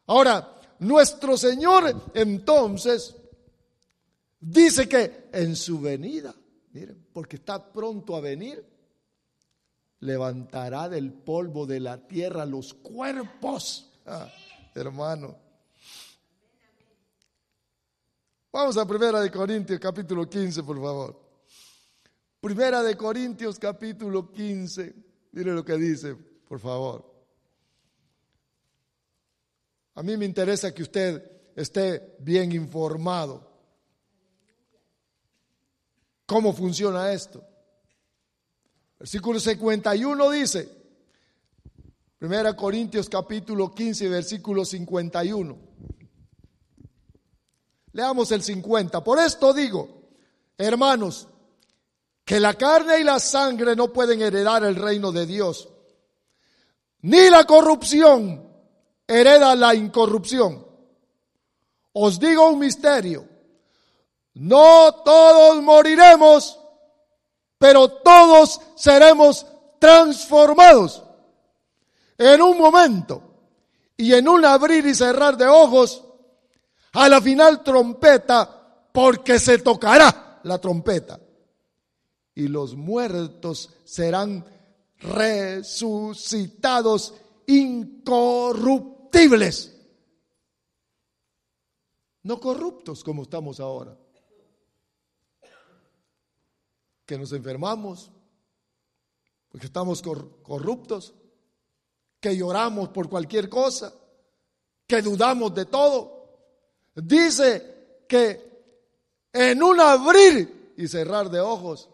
Ahora, nuestro Señor entonces dice que en su venida, miren, porque está pronto a venir, levantará del polvo de la tierra los cuerpos, ah, hermano Vamos a Primera de Corintios capítulo 15, por favor. Primera de Corintios capítulo 15. Mire lo que dice, por favor. A mí me interesa que usted esté bien informado. ¿Cómo funciona esto? Versículo 51 dice, Primera Corintios capítulo 15, versículo 51. Leamos el 50. Por esto digo, hermanos, que la carne y la sangre no pueden heredar el reino de Dios, ni la corrupción hereda la incorrupción. Os digo un misterio, no todos moriremos, pero todos seremos transformados en un momento y en un abrir y cerrar de ojos a la final trompeta, porque se tocará la trompeta. Y los muertos serán resucitados incorruptibles. No corruptos como estamos ahora. Que nos enfermamos porque estamos corruptos, que lloramos por cualquier cosa, que dudamos de todo dice que en un abrir y cerrar de ojos,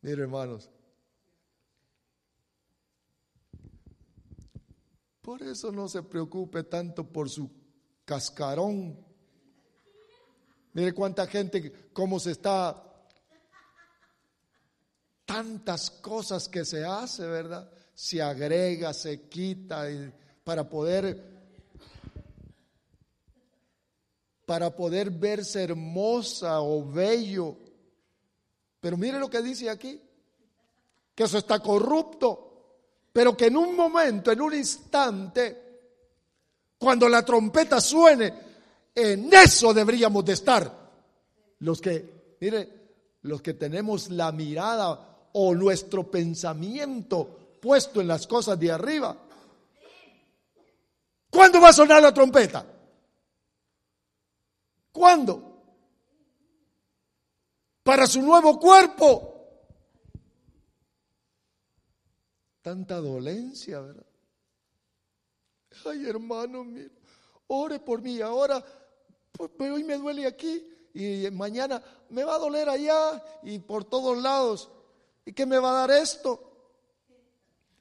mire hermanos, por eso no se preocupe tanto por su cascarón. Mire cuánta gente, cómo se está, tantas cosas que se hace, ¿verdad? Se agrega, se quita para poder para poder verse hermosa o bello. Pero mire lo que dice aquí, que eso está corrupto, pero que en un momento, en un instante, cuando la trompeta suene, en eso deberíamos de estar. Los que, mire, los que tenemos la mirada o nuestro pensamiento puesto en las cosas de arriba. ¿Cuándo va a sonar la trompeta? ¿Cuándo? Para su nuevo cuerpo. Tanta dolencia, ¿verdad? Ay, hermano, mío, ore por mí. Ahora, pues, hoy me duele aquí y mañana me va a doler allá y por todos lados. ¿Y qué me va a dar esto?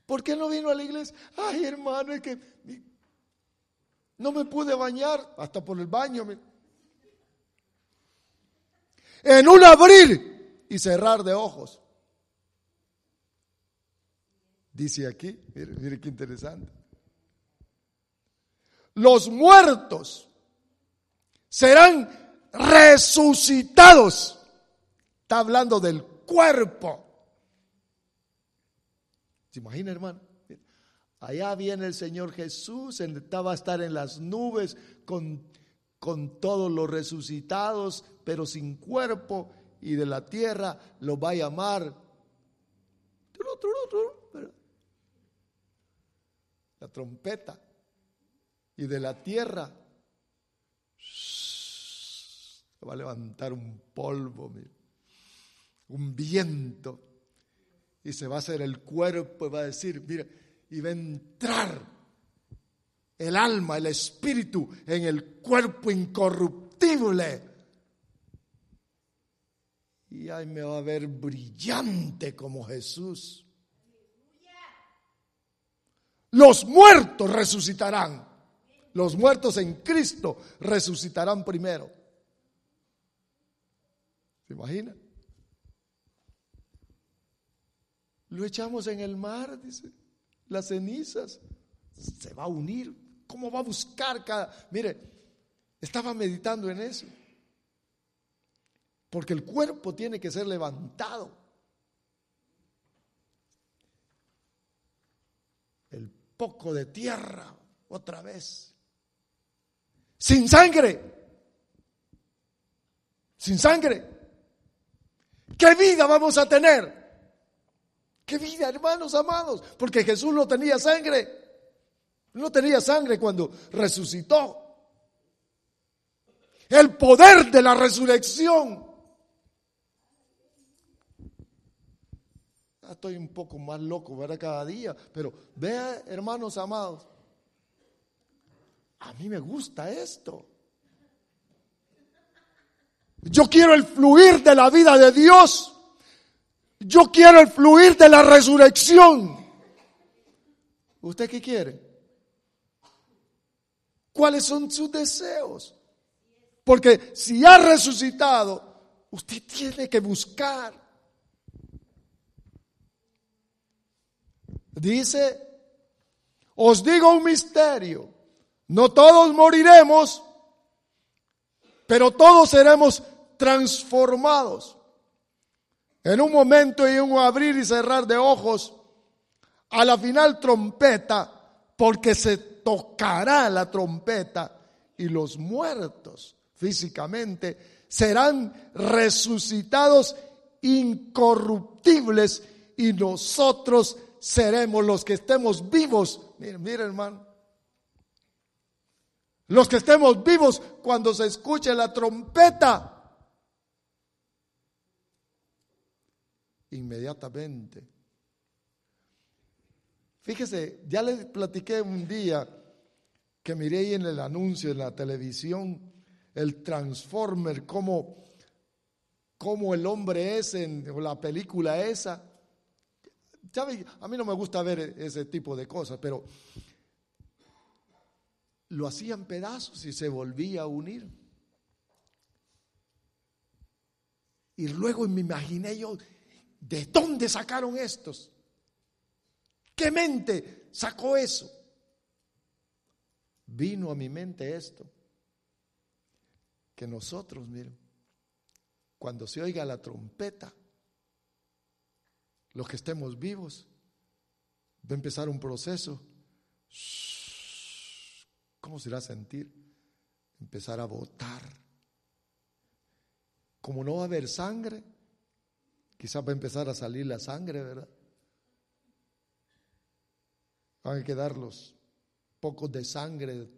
¿Por qué no vino a la iglesia? Ay, hermano, es que no me pude bañar hasta por el baño en un abrir y cerrar de ojos. Dice aquí, mire, mire qué interesante. Los muertos serán resucitados. Está hablando del cuerpo. ¿Se imagina, hermano? Allá viene el Señor Jesús, va a estar en las nubes con con todos los resucitados, pero sin cuerpo, y de la tierra los va a llamar. La trompeta. Y de la tierra se va a levantar un polvo, un viento. Y se va a hacer el cuerpo y va a decir, mira, y va a entrar el alma, el espíritu en el cuerpo incorruptible. Y ahí me va a ver brillante como Jesús. Los muertos resucitarán. Los muertos en Cristo resucitarán primero. ¿Se imagina? Lo echamos en el mar, dice, las cenizas. Se va a unir. ¿Cómo va a buscar cada... Mire, estaba meditando en eso. Porque el cuerpo tiene que ser levantado. El poco de tierra, otra vez. Sin sangre. Sin sangre. ¿Qué vida vamos a tener? ¿Qué vida, hermanos amados? Porque Jesús no tenía sangre. No tenía sangre cuando resucitó. El poder de la resurrección. Estoy un poco más loco, ¿verdad? Cada día. Pero vea, hermanos amados. A mí me gusta esto. Yo quiero el fluir de la vida de Dios. Yo quiero el fluir de la resurrección. ¿Usted qué quiere? ¿Cuáles son sus deseos? Porque si ha resucitado, usted tiene que buscar. Dice, os digo un misterio, no todos moriremos, pero todos seremos transformados en un momento y un abrir y cerrar de ojos, a la final trompeta, porque se tocará la trompeta y los muertos físicamente serán resucitados incorruptibles y nosotros seremos los que estemos vivos. Miren, miren hermano. Los que estemos vivos cuando se escuche la trompeta inmediatamente. Fíjese, ya les platiqué un día que miré ahí en el anuncio en la televisión, el Transformer, como cómo el hombre es en la película esa. A mí no me gusta ver ese tipo de cosas, pero lo hacían pedazos y se volvía a unir. Y luego me imaginé yo, ¿De dónde sacaron estos? ¿Qué mente sacó eso? Vino a mi mente esto. Que nosotros, miren, cuando se oiga la trompeta, los que estemos vivos, va a empezar un proceso. ¿Cómo se irá a sentir? Empezar a votar. Como no va a haber sangre, Quizás va a empezar a salir la sangre, ¿verdad? Van a quedar los pocos de sangre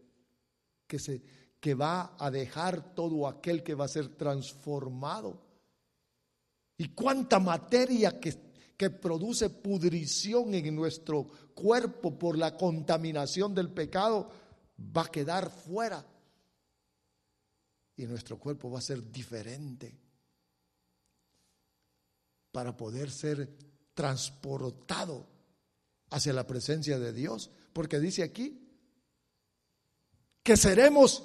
que, se, que va a dejar todo aquel que va a ser transformado. Y cuánta materia que, que produce pudrición en nuestro cuerpo por la contaminación del pecado va a quedar fuera. Y nuestro cuerpo va a ser diferente para poder ser transportado hacia la presencia de Dios. Porque dice aquí que seremos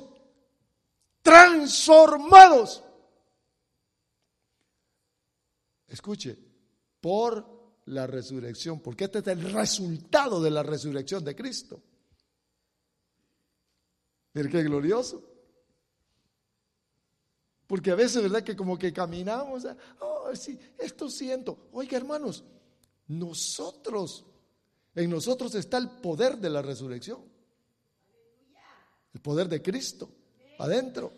transformados. Escuche, por la resurrección, porque este es el resultado de la resurrección de Cristo. Mire qué glorioso. Porque a veces, ¿verdad? Que como que caminamos, oh, sí, esto siento. Oiga, hermanos, nosotros, en nosotros está el poder de la resurrección. El poder de Cristo adentro.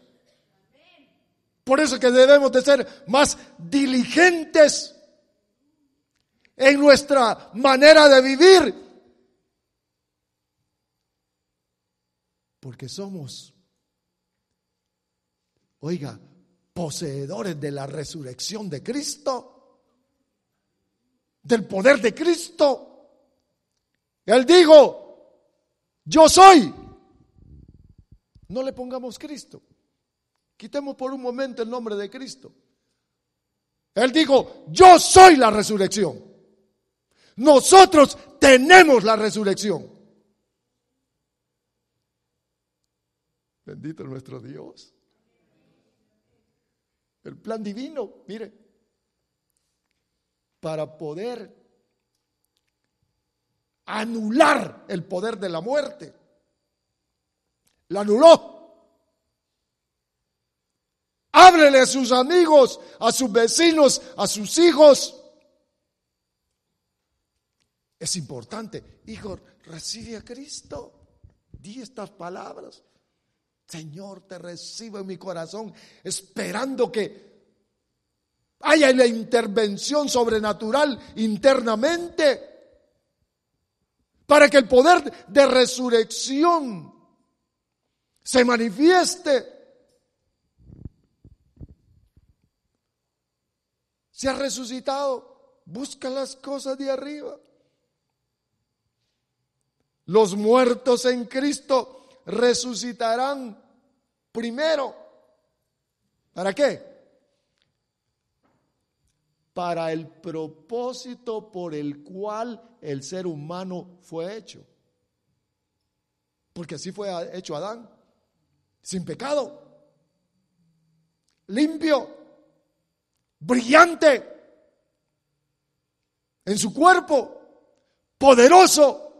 Por eso que debemos de ser más diligentes en nuestra manera de vivir. Porque somos, oiga, poseedores de la resurrección de Cristo, del poder de Cristo. Él dijo, yo soy. No le pongamos Cristo. Quitemos por un momento el nombre de Cristo. Él dijo, yo soy la resurrección. Nosotros tenemos la resurrección. Bendito nuestro Dios. El plan divino, mire, para poder anular el poder de la muerte. La anuló. Háblele a sus amigos, a sus vecinos, a sus hijos. Es importante. Hijo, recibe a Cristo. Di estas palabras. Señor, te recibo en mi corazón, esperando que haya la intervención sobrenatural internamente para que el poder de resurrección se manifieste. Se ha resucitado, busca las cosas de arriba. Los muertos en Cristo resucitarán primero. ¿Para qué? Para el propósito por el cual el ser humano fue hecho. Porque así fue hecho Adán, sin pecado, limpio, brillante en su cuerpo, poderoso,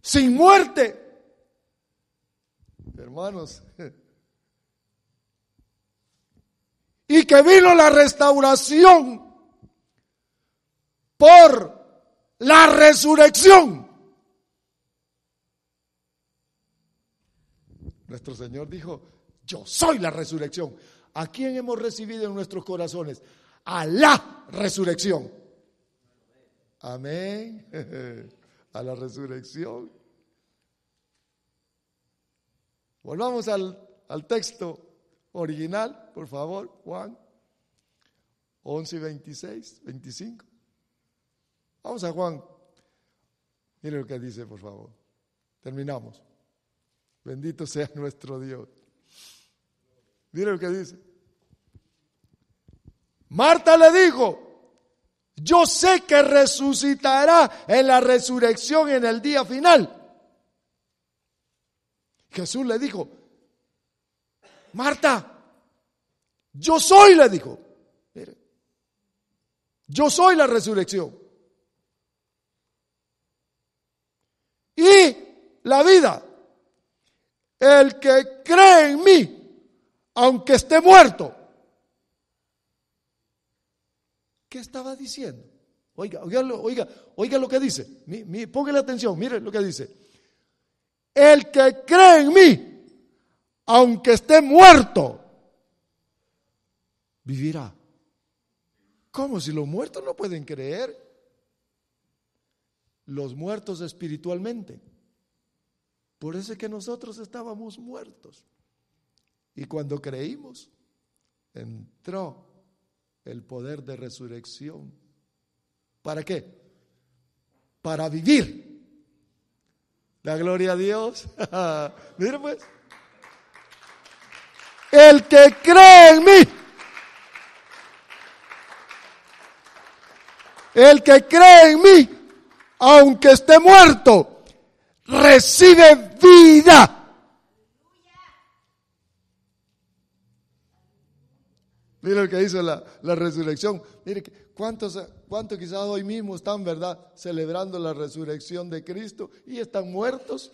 sin muerte. Hermanos, [laughs] y que vino la restauración por la resurrección. Nuestro Señor dijo, yo soy la resurrección. ¿A quién hemos recibido en nuestros corazones? A la resurrección. Amén. [laughs] A la resurrección. Volvamos al, al texto original, por favor, Juan 11 y 26, 25. Vamos a Juan. Mire lo que dice, por favor. Terminamos. Bendito sea [laughs] nuestro Dios. Mire lo que dice. Marta le dijo, yo sé que resucitará en la resurrección en el día final. Jesús le dijo, Marta, yo soy, le dijo. Mire, yo soy la resurrección. y la vida. El que cree en mí, aunque esté muerto. ¿Qué estaba diciendo? Oiga, oiga, oiga, oiga lo que dice. Mi, póngale atención, mire lo que dice. El que cree en mí, aunque esté muerto, vivirá. ¿Cómo si los muertos no pueden creer? los muertos espiritualmente. Por eso es que nosotros estábamos muertos. Y cuando creímos, entró el poder de resurrección. ¿Para qué? Para vivir. La gloria a Dios. [laughs] Mire pues. El que cree en mí. El que cree en mí aunque esté muerto, recibe vida. Mira lo que dice la, resurrección. Mire, ¿cuántos, ¿cuántos quizás hoy mismo están, verdad, celebrando la resurrección de Cristo y están muertos?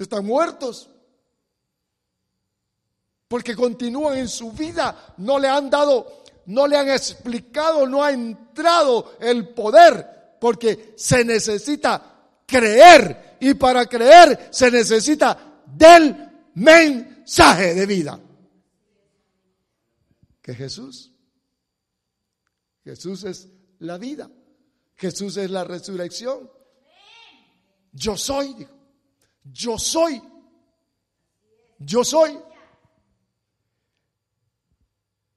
Están muertos. Porque continúan en su vida, no le han dado no le han explicado, no ha entrado el poder, porque se necesita creer y para creer se necesita del mensaje de vida. Que Jesús, Jesús es la vida, Jesús es la resurrección. Yo soy, dijo, yo soy, yo soy.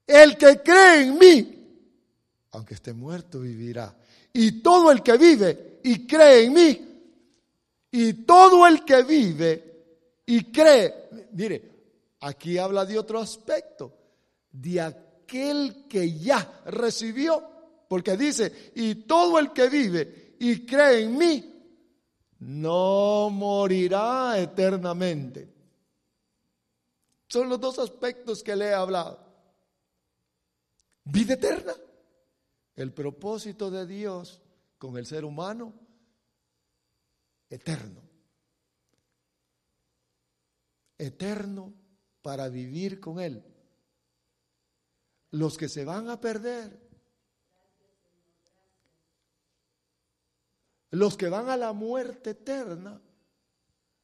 El que cree en mí, aunque esté muerto, vivirá. Y todo el que vive y cree en mí, y todo el que vive y cree, mire, aquí habla de otro aspecto, de aquel que ya recibió, porque dice, y todo el que vive y cree en mí, no morirá eternamente. Son los dos aspectos que le he hablado. Vida eterna. El propósito de Dios con el ser humano eterno. Eterno para vivir con Él. Los que se van a perder, los que van a la muerte eterna,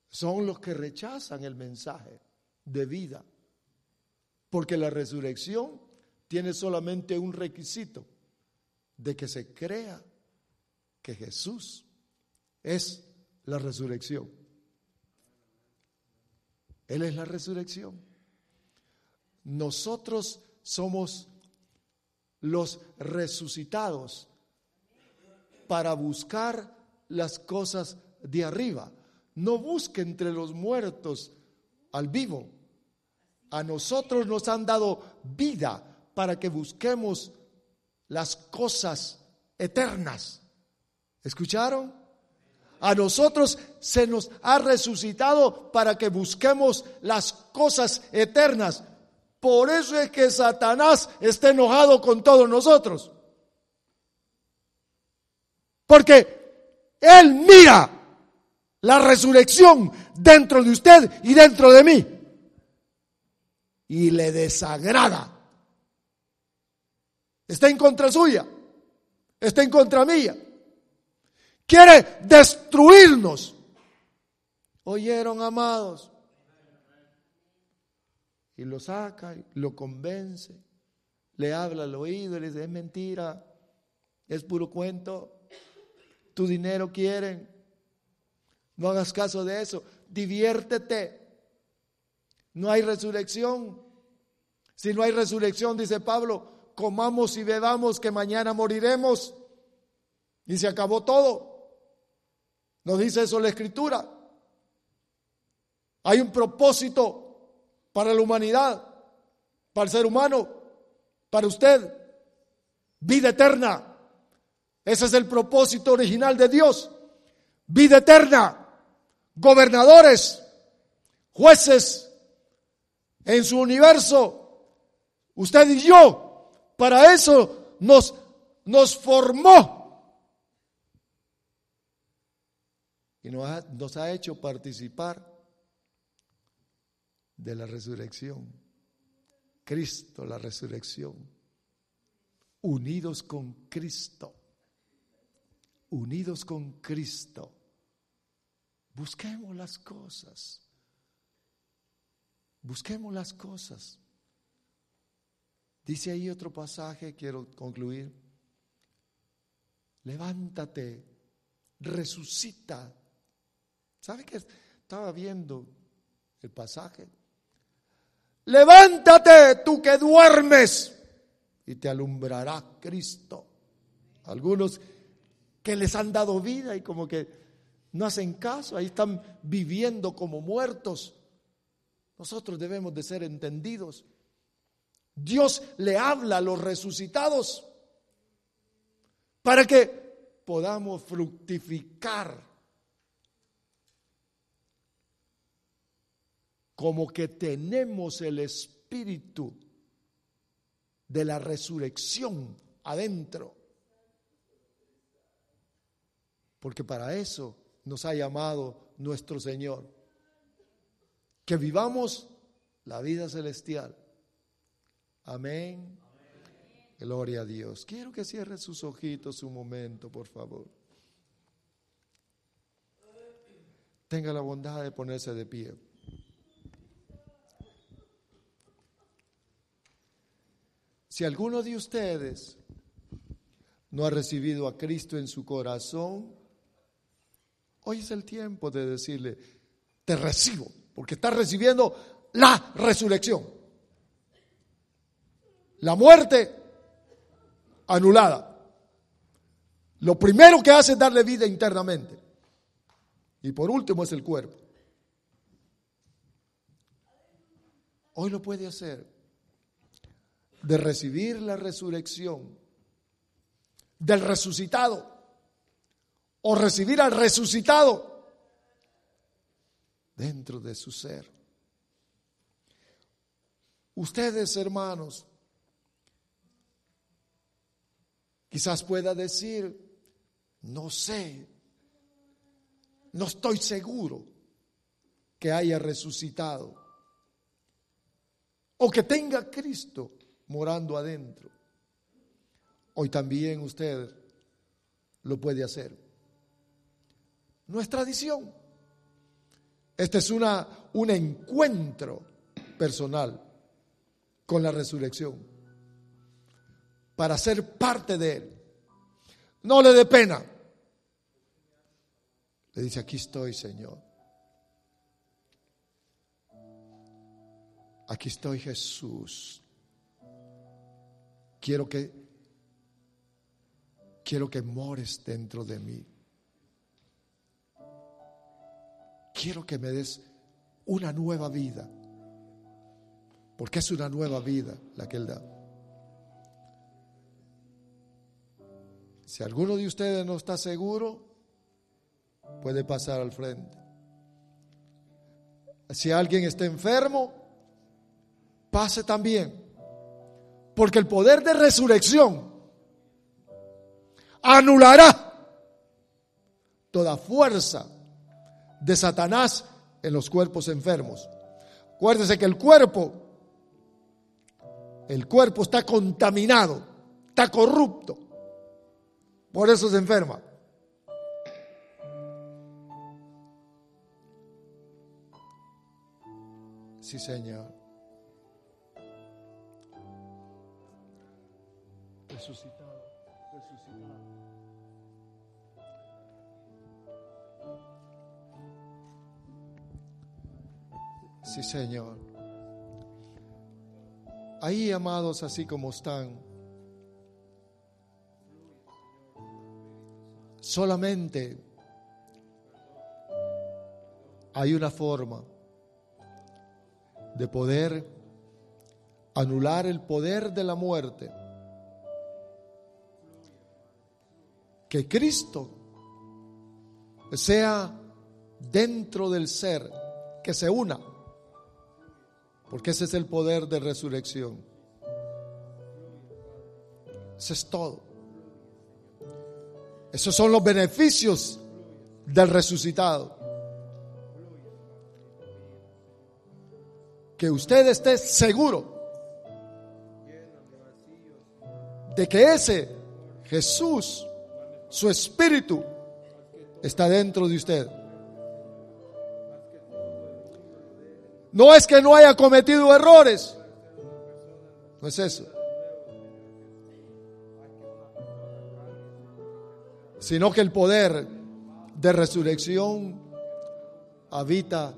son los que rechazan el mensaje de vida. Porque la resurrección tiene solamente un requisito, de que se crea que Jesús es la resurrección. Él es la resurrección. Nosotros somos los resucitados para buscar las cosas de arriba. No busque entre los muertos al vivo. A nosotros nos han dado vida para que busquemos las cosas eternas. ¿Escucharon? A nosotros se nos ha resucitado para que busquemos las cosas eternas. Por eso es que Satanás está enojado con todos nosotros. Porque Él mira la resurrección dentro de usted y dentro de mí. Y le desagrada. Está en contra suya. Está en contra mía. Quiere destruirnos. ¿Oyeron, amados? Y lo saca, lo convence, le habla al oído y le dice, es mentira, es puro cuento, tu dinero quieren, no hagas caso de eso, diviértete, no hay resurrección. Si no hay resurrección, dice Pablo, comamos y bebamos que mañana moriremos. Y se acabó todo. Nos dice eso la escritura. Hay un propósito para la humanidad, para el ser humano, para usted. Vida eterna. Ese es el propósito original de Dios. Vida eterna. Gobernadores, jueces en su universo. Usted y yo. Para eso nos, nos formó y nos ha, nos ha hecho participar de la resurrección. Cristo, la resurrección. Unidos con Cristo. Unidos con Cristo. Busquemos las cosas. Busquemos las cosas. Dice ahí otro pasaje, quiero concluir. Levántate, resucita ¿Sabe qué? Estaba viendo el pasaje. Levántate tú que duermes y te alumbrará Cristo. Algunos que les han dado vida y como que no hacen caso, ahí están viviendo como muertos. Nosotros debemos de ser entendidos. Dios le habla a los resucitados para que podamos fructificar como que tenemos el espíritu de la resurrección adentro. Porque para eso nos ha llamado nuestro Señor. Que vivamos la vida celestial. Amén. Gloria a Dios. Quiero que cierre sus ojitos un momento, por favor. Tenga la bondad de ponerse de pie. Si alguno de ustedes no ha recibido a Cristo en su corazón, hoy es el tiempo de decirle, te recibo, porque estás recibiendo la resurrección. La muerte anulada. Lo primero que hace es darle vida internamente. Y por último es el cuerpo. Hoy lo puede hacer de recibir la resurrección del resucitado o recibir al resucitado dentro de su ser. Ustedes, hermanos, quizás pueda decir, no sé, no estoy seguro que haya resucitado o que tenga Cristo morando adentro. Hoy también usted lo puede hacer. No es tradición. Este es una, un encuentro personal con la resurrección para ser parte de Él. No le dé pena. Le dice, aquí estoy, Señor. Aquí estoy, Jesús. Quiero que quiero que mores dentro de mí. Quiero que me des una nueva vida porque es una nueva vida la que Él da. Si alguno de ustedes no está seguro, puede pasar al frente. Si alguien está enfermo, pase también. Porque el poder de resurrección anulará toda fuerza de Satanás en los cuerpos enfermos. Acuérdese que el cuerpo el cuerpo está contaminado, está corrupto. Por eso se enferma. Sí, Señor. Resucitado, resucitado. Sí, Señor. Ahí, amados, así como están, solamente hay una forma de poder anular el poder de la muerte. Que Cristo sea dentro del ser, que se una porque ese es el poder de resurrección. Eso es todo. Esos son los beneficios del resucitado. Que usted esté seguro de que ese Jesús, su espíritu, está dentro de usted. No es que no haya cometido errores. No es eso. Sino que el poder de resurrección habita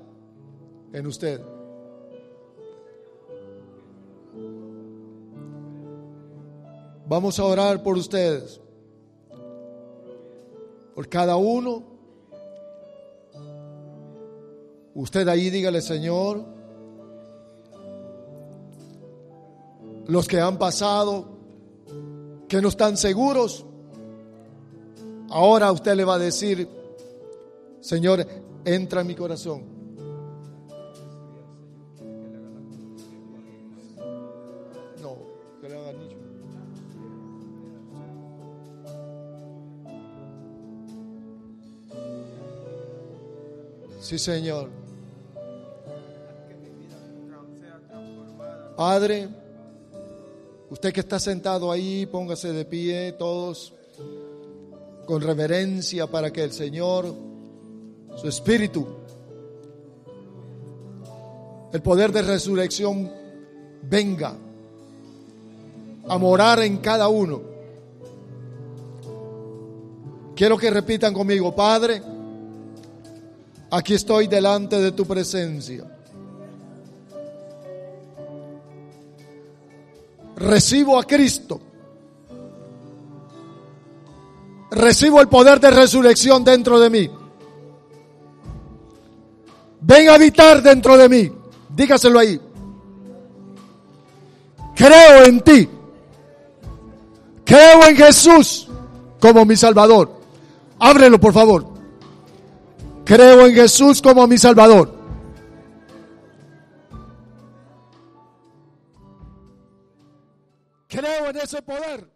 en usted. Vamos a orar por ustedes, por cada uno Usted ahí dígale, Señor, los que han pasado, que no están seguros, ahora usted le va a decir, Señor, entra en mi corazón. No, que le nicho. Sí, Señor. Padre, usted que está sentado ahí, póngase de pie todos con reverencia para que el Señor, su espíritu, el poder de resurrección venga a morar en cada uno. Quiero que repitan conmigo, Padre, aquí estoy delante de tu presencia. Recibo a Cristo. Recibo el poder de resurrección dentro de mí. Ven a habitar dentro de mí. Dígaselo ahí. Creo en ti. Creo en Jesús como mi Salvador. Ábrelo, por favor. Creo en Jesús como mi Salvador. Creo en ese poder.